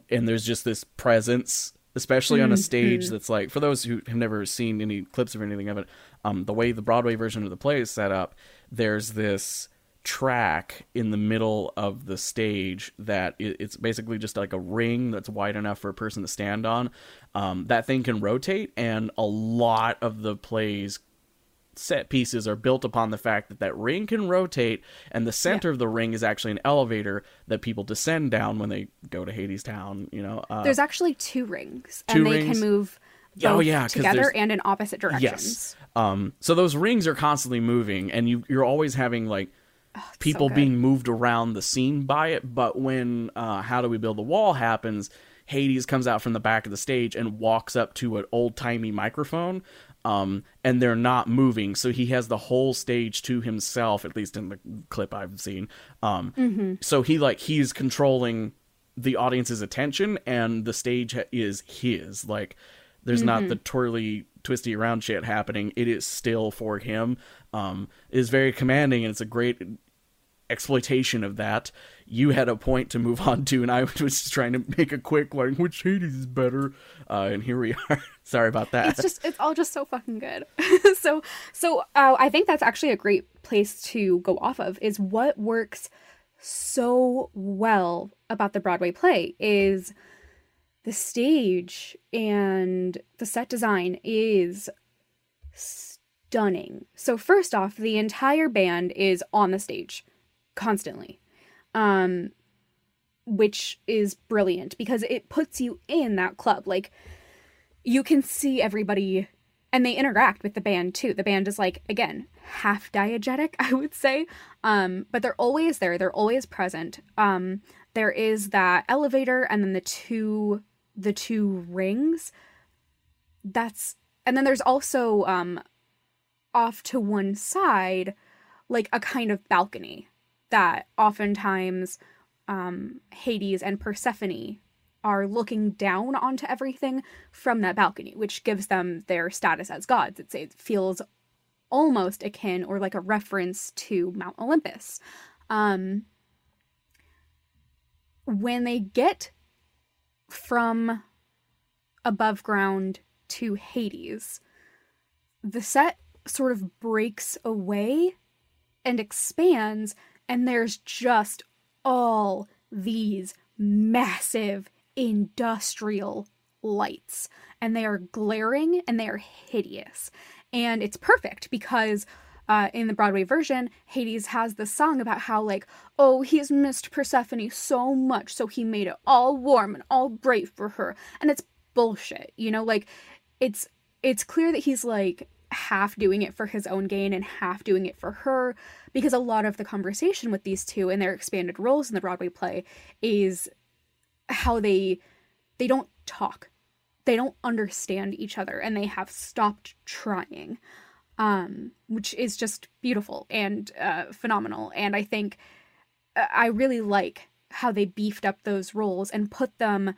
and there's just this presence, especially on a stage that's like for those who have never seen any clips or anything of it. Um, the way the Broadway version of the play is set up, there's this track in the middle of the stage that it's basically just like a ring that's wide enough for a person to stand on. Um, that thing can rotate, and a lot of the play's set pieces are built upon the fact that that ring can rotate and the center of the ring is actually an elevator that people descend down when they go to Hadestown, you know. Uh, There's actually two rings, Two and they rings? can move Oh, yeah, together and in opposite directions. Yes. Um, so those rings are constantly moving, and you you're always having like people good. being moved around the scene by it. But when uh, How Do We Build the Wall happens, Hades comes out from the back of the stage and walks up to an old timey microphone. Um, and they're not moving, so he has the whole stage to himself, at least in the clip I've seen. Um, so he like he's controlling the audience's attention, and the stage ha- is his. Like, there's not the twirly, twisty around shit happening. It is still for him. Um, it is very commanding, and it's a great exploitation of that. You had a point to move on to, and I was just trying to make a quick like, which Hades is better? Uh, and here we are. Sorry about that. It's just it's all just so fucking good. so so uh, I think that's actually a great place to go off of is what works so well about the Broadway play is the stage and the set design is stunning. So first off, the entire band is on the stage constantly. Um which is brilliant because it puts you in that club. Like you can see everybody and they interact with the band too. The band is like again, half diegetic, I would say. Um but they're always there. They're always present. Um there is that elevator and then the two the two rings. That's and then there's also um off to one side like a kind of balcony that oftentimes um, Hades and Persephone are looking down onto everything from that balcony, which gives them their status as gods. It's, it feels almost akin or like a reference to Mount Olympus. Um, when they get from above ground to Hades, the set sort of breaks away and expands, and there's just all these massive industrial lights, and they are glaring and they are hideous. And it's perfect because uh, in the Broadway version, Hades has this song about how, like, oh, he's missed Persephone so much, so he made it all warm and all bright for her. And it's bullshit, you know, like, it's it's clear that he's like half doing it for his own gain and half doing it for her because a lot of the conversation with these two and their expanded roles in the Broadway play is how they they don't talk. They don't understand each other and they have stopped trying. Um which is just beautiful and uh phenomenal and I think uh, I really like how they beefed up those roles and put them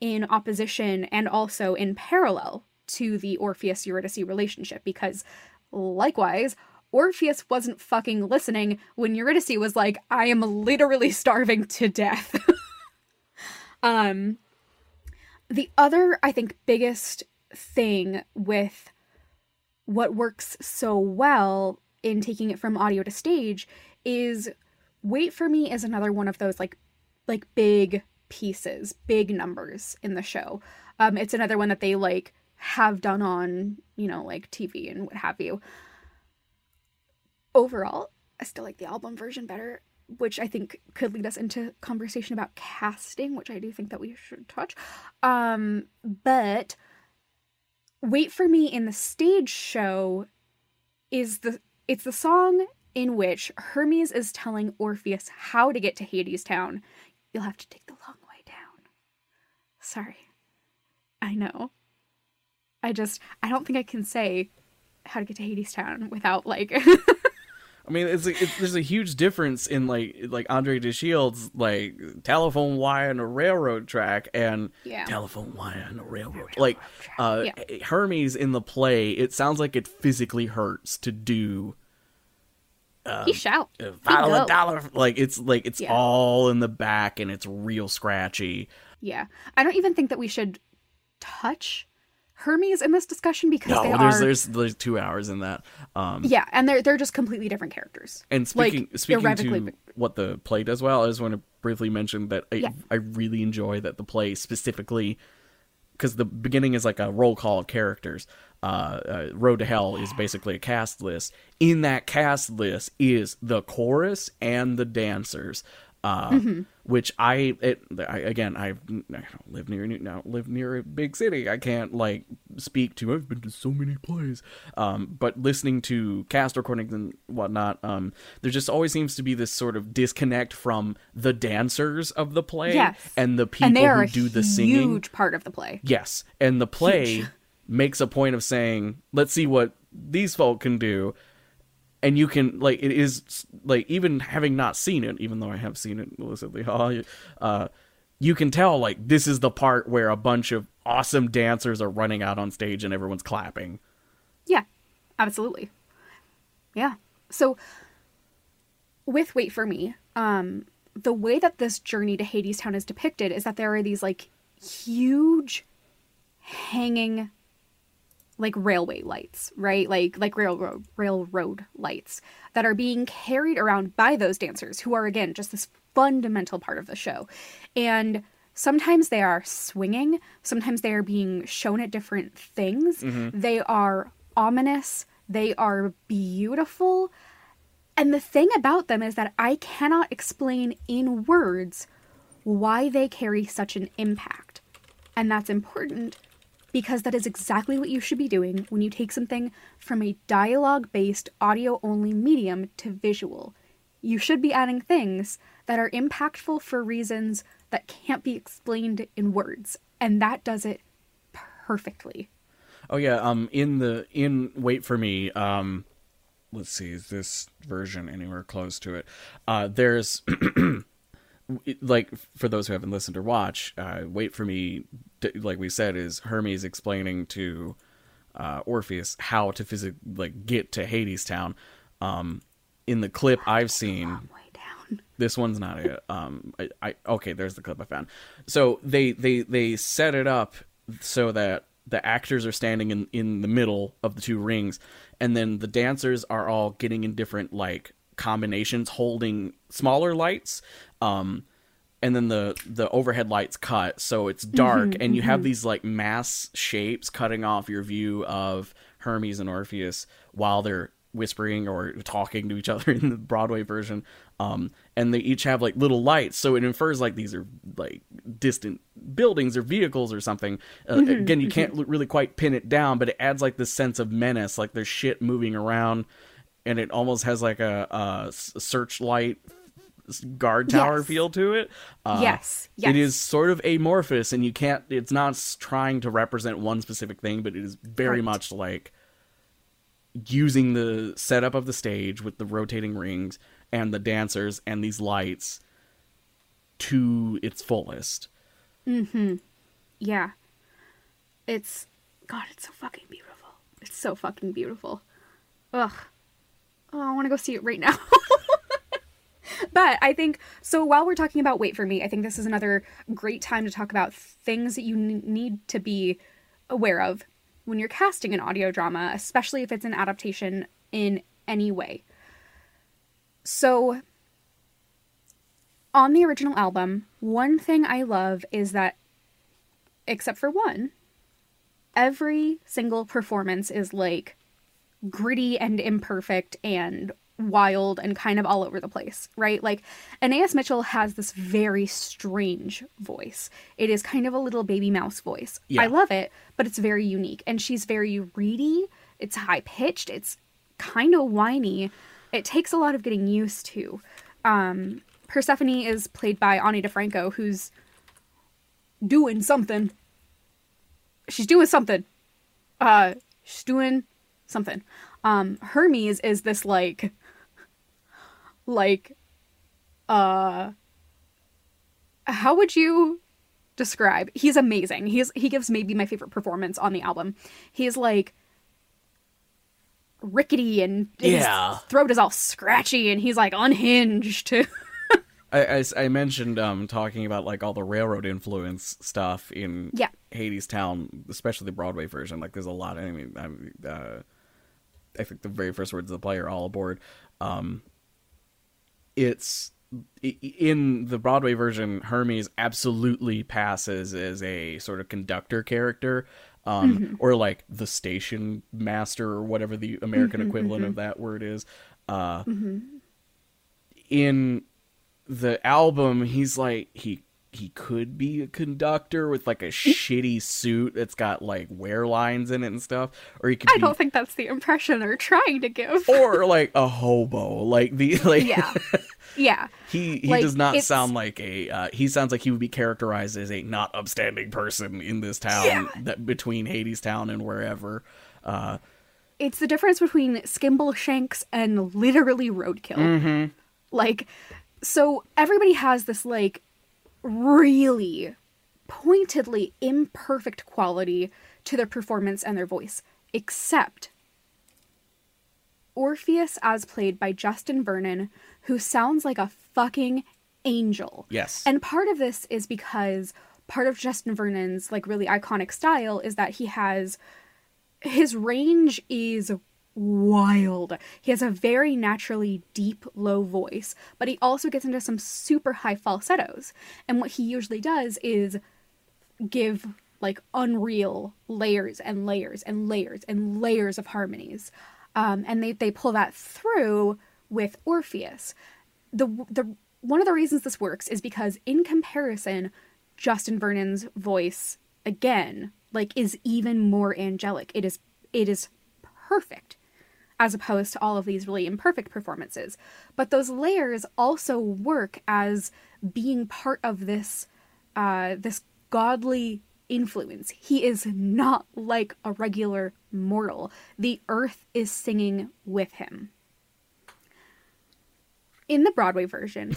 in opposition and also in parallel to the Orpheus Eurydice relationship because likewise Orpheus wasn't fucking listening when Eurydice was like I am literally starving to death. um the other I think biggest thing with what works so well in taking it from audio to stage is Wait for Me is another one of those like like big pieces, big numbers in the show. Um, it's another one that they like have done on, you know, like TV and what have you. Overall, I still like the album version better, which I think could lead us into conversation about casting, which I do think that we should touch. Um, but Wait for Me in the stage show is the it's the song in which Hermes is telling Orpheus how to get to Hadestown. You'll have to take the long way down. Sorry. I know. I just I don't think I can say how to get to Hadestown without like I mean, it's, it's there's a huge difference in like like Andre de Shields like telephone wire and a railroad track and Yeah. telephone wire and a railroad like uh Yeah. Hermes in the play. It sounds like it physically hurts to do he shout. uh, He go. a dollar like it's like it's Yeah. all in the back and it's real scratchy. Yeah. I don't even think that we should touch Hermes in this discussion because No, they there's are there's there's two hours in that. Um, Yeah, and they're they're just completely different characters. And Like, speaking speaking irrevocably to what the play does well, I just want to briefly mention that I Yeah. I really enjoy that the play specifically because the beginning is like a roll call of characters. uh, uh, Road to Hell is basically a cast list. In that cast list is the chorus and the dancers. Uh, Mm-hmm. Which I, it, I again I, I don't live near now live near a big city. I can't like speak to. I've been to so many plays, um, but listening to cast recordings and whatnot, um, there just always seems to be this sort of disconnect from the dancers of the play Yes. and the people and they are who a do the singing. huge part of the play. Yes, and the play Huge. makes a point of saying, "Let's see what these folk can do." And you can like it is like even having not seen it, even though I have seen it illicitly, uh, you can tell like this is the part where a bunch of awesome dancers are running out on stage and everyone's clapping. Yeah, absolutely. Yeah. So with Wait for Me, um, the way that this journey to Hadestown is depicted is that there are these like huge hanging like railway lights, right? Like like railroad railroad lights that are being carried around by those dancers who are again just this fundamental part of the show. And sometimes they are swinging, sometimes they are being shown at different things. Mm-hmm. They are ominous, they are beautiful. And the thing about them is that I cannot explain in words why they carry such an impact. And that's important because that is exactly what you should be doing when you take something from a dialogue based audio only medium to visual. You should be adding things that are impactful for reasons that can't be explained in words. And that does it perfectly. Oh yeah, um in the in Wait for Me, um let's see, is this version anywhere close to it? Uh there's like for those who haven't listened or watched, uh Wait for Me d- like we said is Hermes explaining to uh Orpheus how to physically like get to Hadestown. Um in the clip I've seen this one's not it. Um, I, I okay, there's the clip I found. So they they they set it up so that the actors are standing in in the middle of the two rings, and then the dancers are all getting in different like combinations, holding smaller lights. Um, and then the the overhead lights cut so it's dark and you have these like mass shapes cutting off your view of Hermes and Orpheus while they're whispering or talking to each other in the Broadway version um and they each have like little lights so it infers like these are like distant buildings or vehicles or something uh, again you can't really quite pin it down but it adds like this sense of menace like there's shit moving around and it almost has like a searchlight guard tower Yes. feel to it. Uh, Yes, It yes. is sort of amorphous, and you can't. It's not trying to represent one specific thing, but it is very Right. much like using the setup of the stage with the rotating rings and the dancers and these lights to its fullest. Mm hmm. Yeah. It's God, it's so fucking beautiful. It's so fucking beautiful. Ugh. Oh, I want to go see it right now. but I think so while we're talking about wait for me, I think this is another great time to talk about things that you n- need to be aware of when you're casting an audio drama, especially if it's an adaptation in any way. So on the original album, one thing I love is that except for one, every single performance is like gritty and imperfect and wild and kind of all over the place, right? Like Anais Mitchell has this very strange voice. It is kind of a little baby mouse voice. Yeah. I love it, but it's very unique and she's very reedy, it's high pitched, it's kind of whiny. It takes a lot of getting used to. Um Persephone is played by Ani DiFranco, who's doing something. She's doing something. Uh, she's doing something. Um, Hermes is this like, like, uh, how would you describe? He's amazing. He's he gives maybe my favorite performance on the album. He's like rickety and Yeah. his throat is all scratchy and he's like unhinged. I, I, I, mentioned um talking about like all the railroad influence stuff in Yeah. Hadestown, especially the Broadway version. Like, there's a lot. I mean, I, uh, I think the very first words of the play are all aboard. Um, it's in the Broadway version. Hermes absolutely passes as a sort of conductor character. um, or like the station master or whatever the American equivalent of that word is. Uh, In the album, he's like he he could be a conductor with like a shitty suit that's got like wear lines in it and stuff, or he could I be don't think that's the impression they're trying to give. or like a hobo, like the like yeah. Yeah. he he Like, does not it's- sound like a uh, he sounds like he would be characterized as a not upstanding person in this town that between Hadestown and wherever. Uh, It's the difference between Skimbleshanks and literally roadkill. Mm-hmm. Like, so everybody has this, like, really pointedly imperfect quality to their performance and their voice, except Orpheus, as played by Justin Vernon, who sounds like a fucking angel. yes, And part of this is because part of Justin Vernon's like really iconic style is that he has his range is wild. He has a very naturally deep low voice, but he also gets into some super high falsettos. And what he usually does is give like unreal layers and layers and layers and layers of harmonies. Um, and they, they pull that through with Orpheus. The the one of the reasons this works is because in comparison, Justin Vernon's voice again like is even more angelic. It is it is perfect as opposed to all of these really imperfect performances. But those layers also work as being part of this uh, this godly influence. He is not like a regular mortal. The earth is singing with him. In the Broadway version.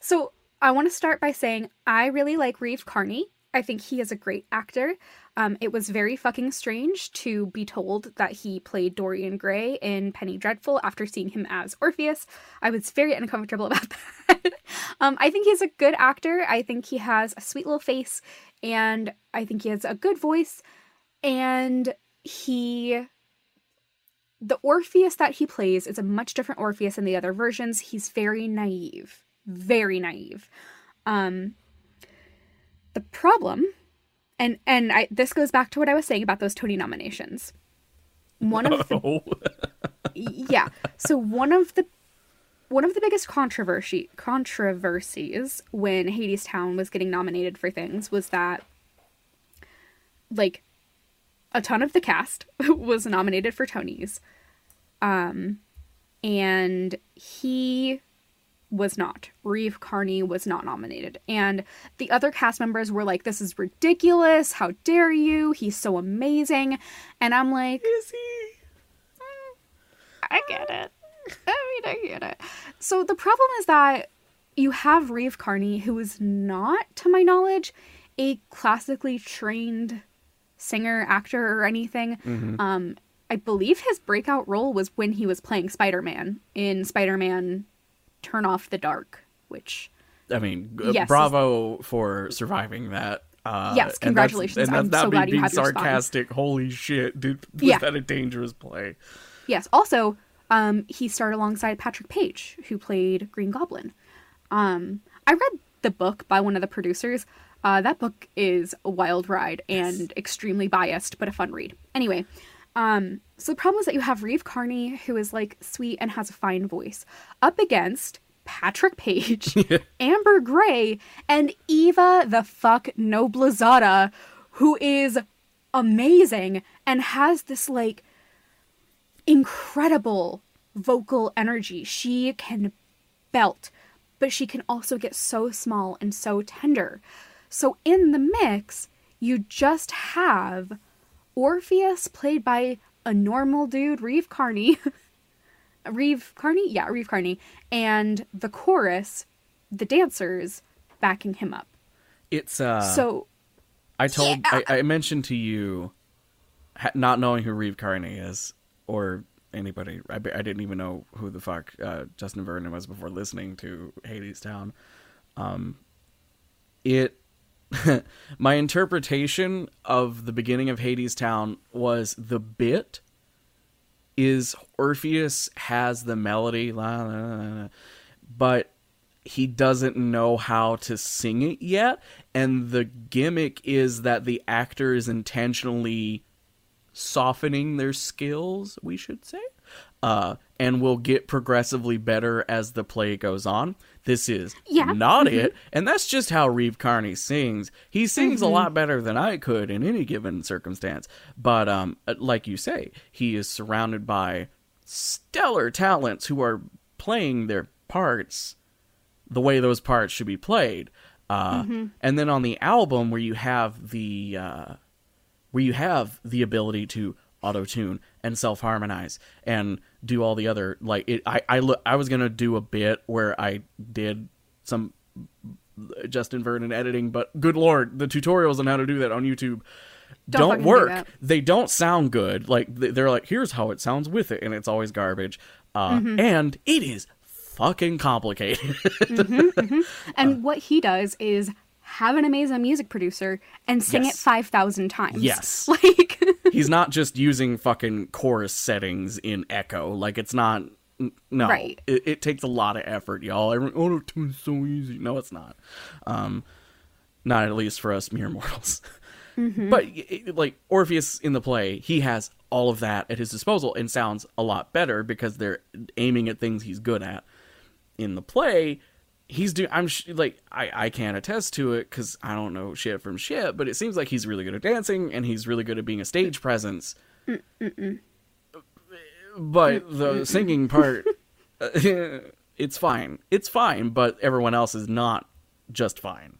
so I want to start by saying I really like Reeve Carney. I think he is a great actor. Um, it was very fucking strange to be told that he played Dorian Gray in Penny Dreadful after seeing him as Orpheus. I was very uncomfortable about that. um, I think he's a good actor. I think he has a sweet little face, and I think he has a good voice. And he. The Orpheus that he plays is a much different Orpheus than the other versions. He's very naive. Very naive. Um, the problem and and I this goes back to what I was saying about those Tony nominations. One of the oh, yeah. So one of the one of the biggest controversy controversies when Hadestown was getting nominated for things was that like a ton of the cast was nominated for Tonys. Um and he was not. Reeve Carney was not nominated. And the other cast members were like, This is ridiculous. How dare you? He's so amazing. And I'm like, is he? I get it. I mean, I get it. So the problem is that you have Reeve Carney, who is not, to my knowledge, a classically trained singer, actor, or anything. Um, I believe his breakout role was when he was playing Spider Man in Spider Man Turn Off the Dark, which I mean, Yes. bravo for surviving that. Uh, Yes, and that's- congratulations. And that's, I'm not so glad you being have your spine. sarcastic. Holy shit, dude! Was Yeah. that a dangerous play? Yes. Also, um, he starred alongside Patrick Page, who played Green Goblin. Um, I read the book by one of the producers. Uh, that book is a wild ride and extremely biased, but a fun read. Anyway, um, so the problem is that you have Reeve Carney, who is like sweet and has a fine voice, up against Patrick Page, Amber Gray, and Eva the fuck Noblezada, who is amazing and has this like incredible vocal energy. She can belt, but she can also get so small and so tender. So in the mix, you just have Orpheus played by a normal dude, Reeve Carney. Reeve Carney? Yeah, Reeve Carney. And the chorus, the dancers backing him up. It's uh. so I told Yeah. I, I mentioned to you, ha- not knowing who Reeve Carney is or anybody. I, I didn't even know who the fuck uh, Justin Vernon was before listening to Hadestown. Um, it my interpretation of the beginning of Hadestown was the bit is Orpheus has the melody, but he doesn't know how to sing it yet and the gimmick is that the actor is intentionally softening their skills we should say uh, and will get progressively better as the play goes on this is Yeah. not Mhm. it and that's just how reeve carney sings he sings a lot better than i could in any given circumstance but um, like you say he is surrounded by stellar talents who are playing their parts the way those parts should be played. Uh, And then on the album, where you have the uh, where you have the ability to auto tune and self harmonize and do all the other like it. I I, look. I was gonna do a bit where I did some Justin Vernon editing, but good lord, the tutorials on how to do that on YouTube Don't don't, fucking do work. they don't sound good. Like they're like, here's how it sounds with it, and it's always garbage. Uh, Mm-hmm. And it is fucking complicated. And what he does is have an amazing music producer and sing Yes. it 5,000 times. Yes. Like, He's not just using fucking chorus settings in Echo. Like it's not. No, Right. It, it takes a lot of effort, y'all. Everyone, auto tune's so easy. No, it's not. Um, not at least for us mere mortals. But y- y- like Orpheus in the play, he has all of that at his disposal and sounds a lot better because they're aiming at things he's good at. In the play, he's doing. I'm sh- like I I can't attest to it because I don't know shit from shit, but it seems like he's really good at dancing and he's really good at being a stage presence. But the singing part, it's fine. It's fine, but everyone else is not just fine.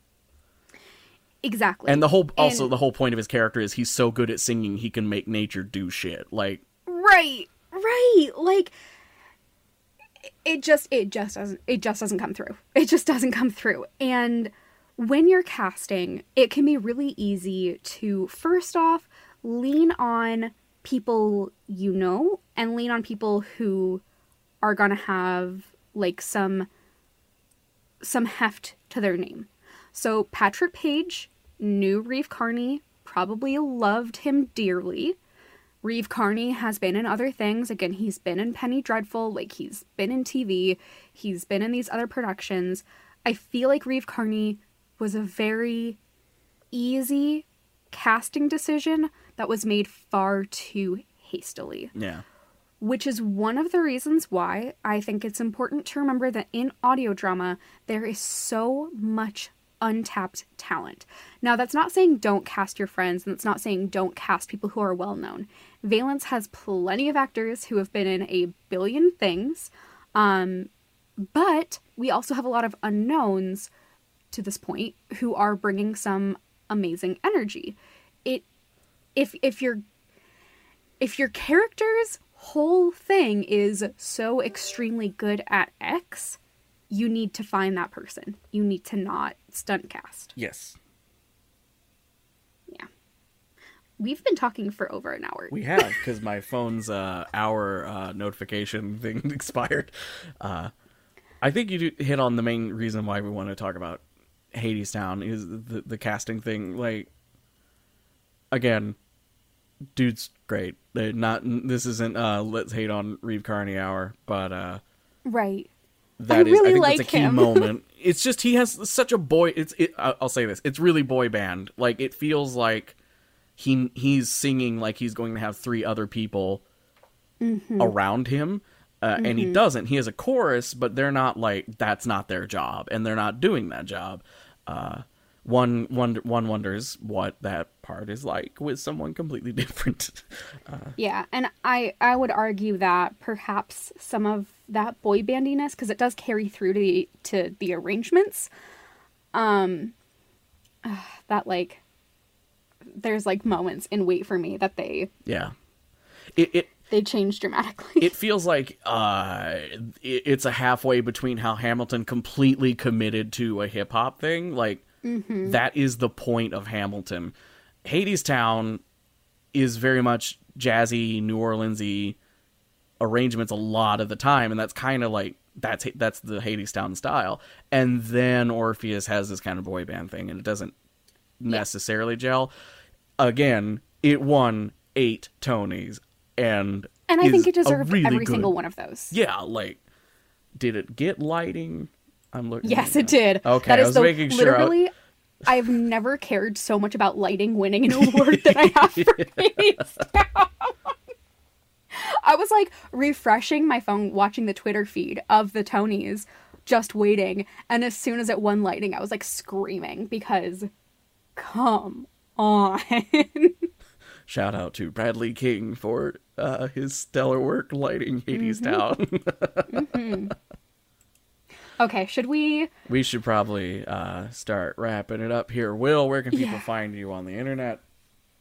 exactly. And the whole also And- the whole point of his character is he's so good at singing he can make nature do shit. Like Right, right. Like it just it just doesn't it just doesn't come through. It just doesn't come through. And when you're casting, it can be really easy to first off lean on people you know and lean on people who are going to have like some some heft to their name. So Patrick Page knew Reeve Carney, probably loved him dearly. Reeve Carney has been in other things. Again, he's been in Penny Dreadful, like he's been in TV, he's been in these other productions. I feel like Reeve Carney was a very easy casting decision that was made far too hastily yeah. which is one of the reasons why I think it's important to remember that in audio drama, there is so much untapped talent. Now, that's not saying don't cast your friends, and it's not saying don't cast people who are well known. Valence has plenty of actors who have been in a billion things, um, but we also have a lot of unknowns to this point who are bringing some amazing energy. It if if you're if your character's whole thing is so extremely good at X, you need to find that person. You need to not stunt cast. Yes. Yeah. We've been talking for over an hour. We have because my phone's uh, hour uh, notification thing expired. Uh, I think you hit on the main reason why we want to talk about Hadestown is the the casting thing. Like, again, dude's great. They're not. This isn't. Uh, let's hate on Reeve Carney hour, but uh, right. That is. really I think like that's a key moment. It's just he has such a boy. It's. It, I- I'll say this. It's really boy band. Like it feels like he he's singing like he's going to have three other people Mm-hmm. around him. Uh, And he doesn't. He has a chorus, but they're not like that's not their job, and they're not doing that job. Uh, one one one wonders what that part is like with someone completely different. Yeah, and I I would argue that perhaps some of that boy bandiness because it does carry through to the, to the arrangements. Um that like there's like moments in Wait for Me that they yeah, it it they change dramatically. it feels like uh, it, it's a halfway between how Hamilton completely committed to a hip hop thing. Like that is the point of Hamilton. Hadestown is very much jazzy, New Orleansy arrangements a lot of the time, and that's kind of like that's that's the Hadestown style. And then Orpheus has this kind of boy band thing, and it doesn't necessarily gel. Again, it won eight Tonys, and and I think it deserved really every good- single one of those. Yeah, like, did it get lighting? I'm looking. Yes, it did. Okay, that is I the making sure literally. I've never cared so much about lighting winning an award that I have for Hadestown. I was like refreshing my phone, watching the Twitter feed of the Tonys, just waiting. And as soon as it won lighting, I was like screaming because, come on. Shout out to Bradley King for uh, his stellar work lighting Hadestown. okay, should we? we should probably uh, start wrapping it up here. Wil, where can people Yeah. find you on the internet?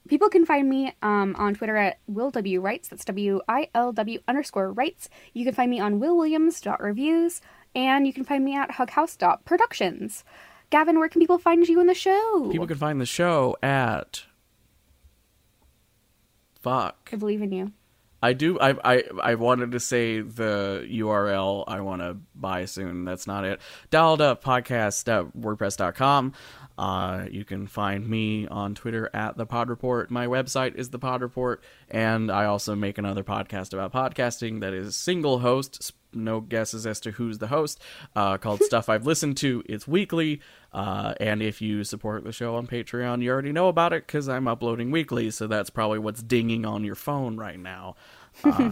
People can find me um, on Twitter at Will W Writes. That's W I L W underscore Writes. You can find me on willwilliams.reviews. And you can find me at hughouse.productions. Gavin, where can people find you in the show? People can find the show at. Fuck. I believe in you. I do. I I I wanted to say the URL I want to buy soon. That's not it. Dialed up podcast at wordpress.com. Uh, you can find me on Twitter at the Pod Report. My website is the Pod Report, and I also make another podcast about podcasting that is single host. No guesses as to who's the host. Uh, called Stuff I've Listened to. It's weekly, uh, and if you support the show on Patreon, you already know about it because I'm uploading weekly. So that's probably what's dinging on your phone right now. Uh,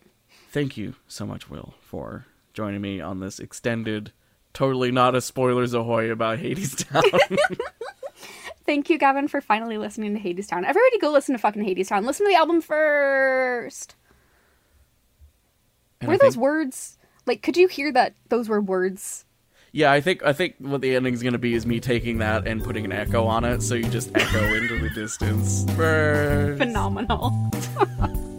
thank you so much, Wil, for joining me on this extended, totally not a spoilers ahoy about Hadestown. Thank you, Gavin, for finally listening to Hadestown. Everybody go listen to fucking Hades Town. Listen to the album first. And were I those think- words like could you hear that those were words? Yeah, I think I think what the ending's gonna be is me taking that and putting an echo on it, so you just echo into the distance. First. Phenomenal.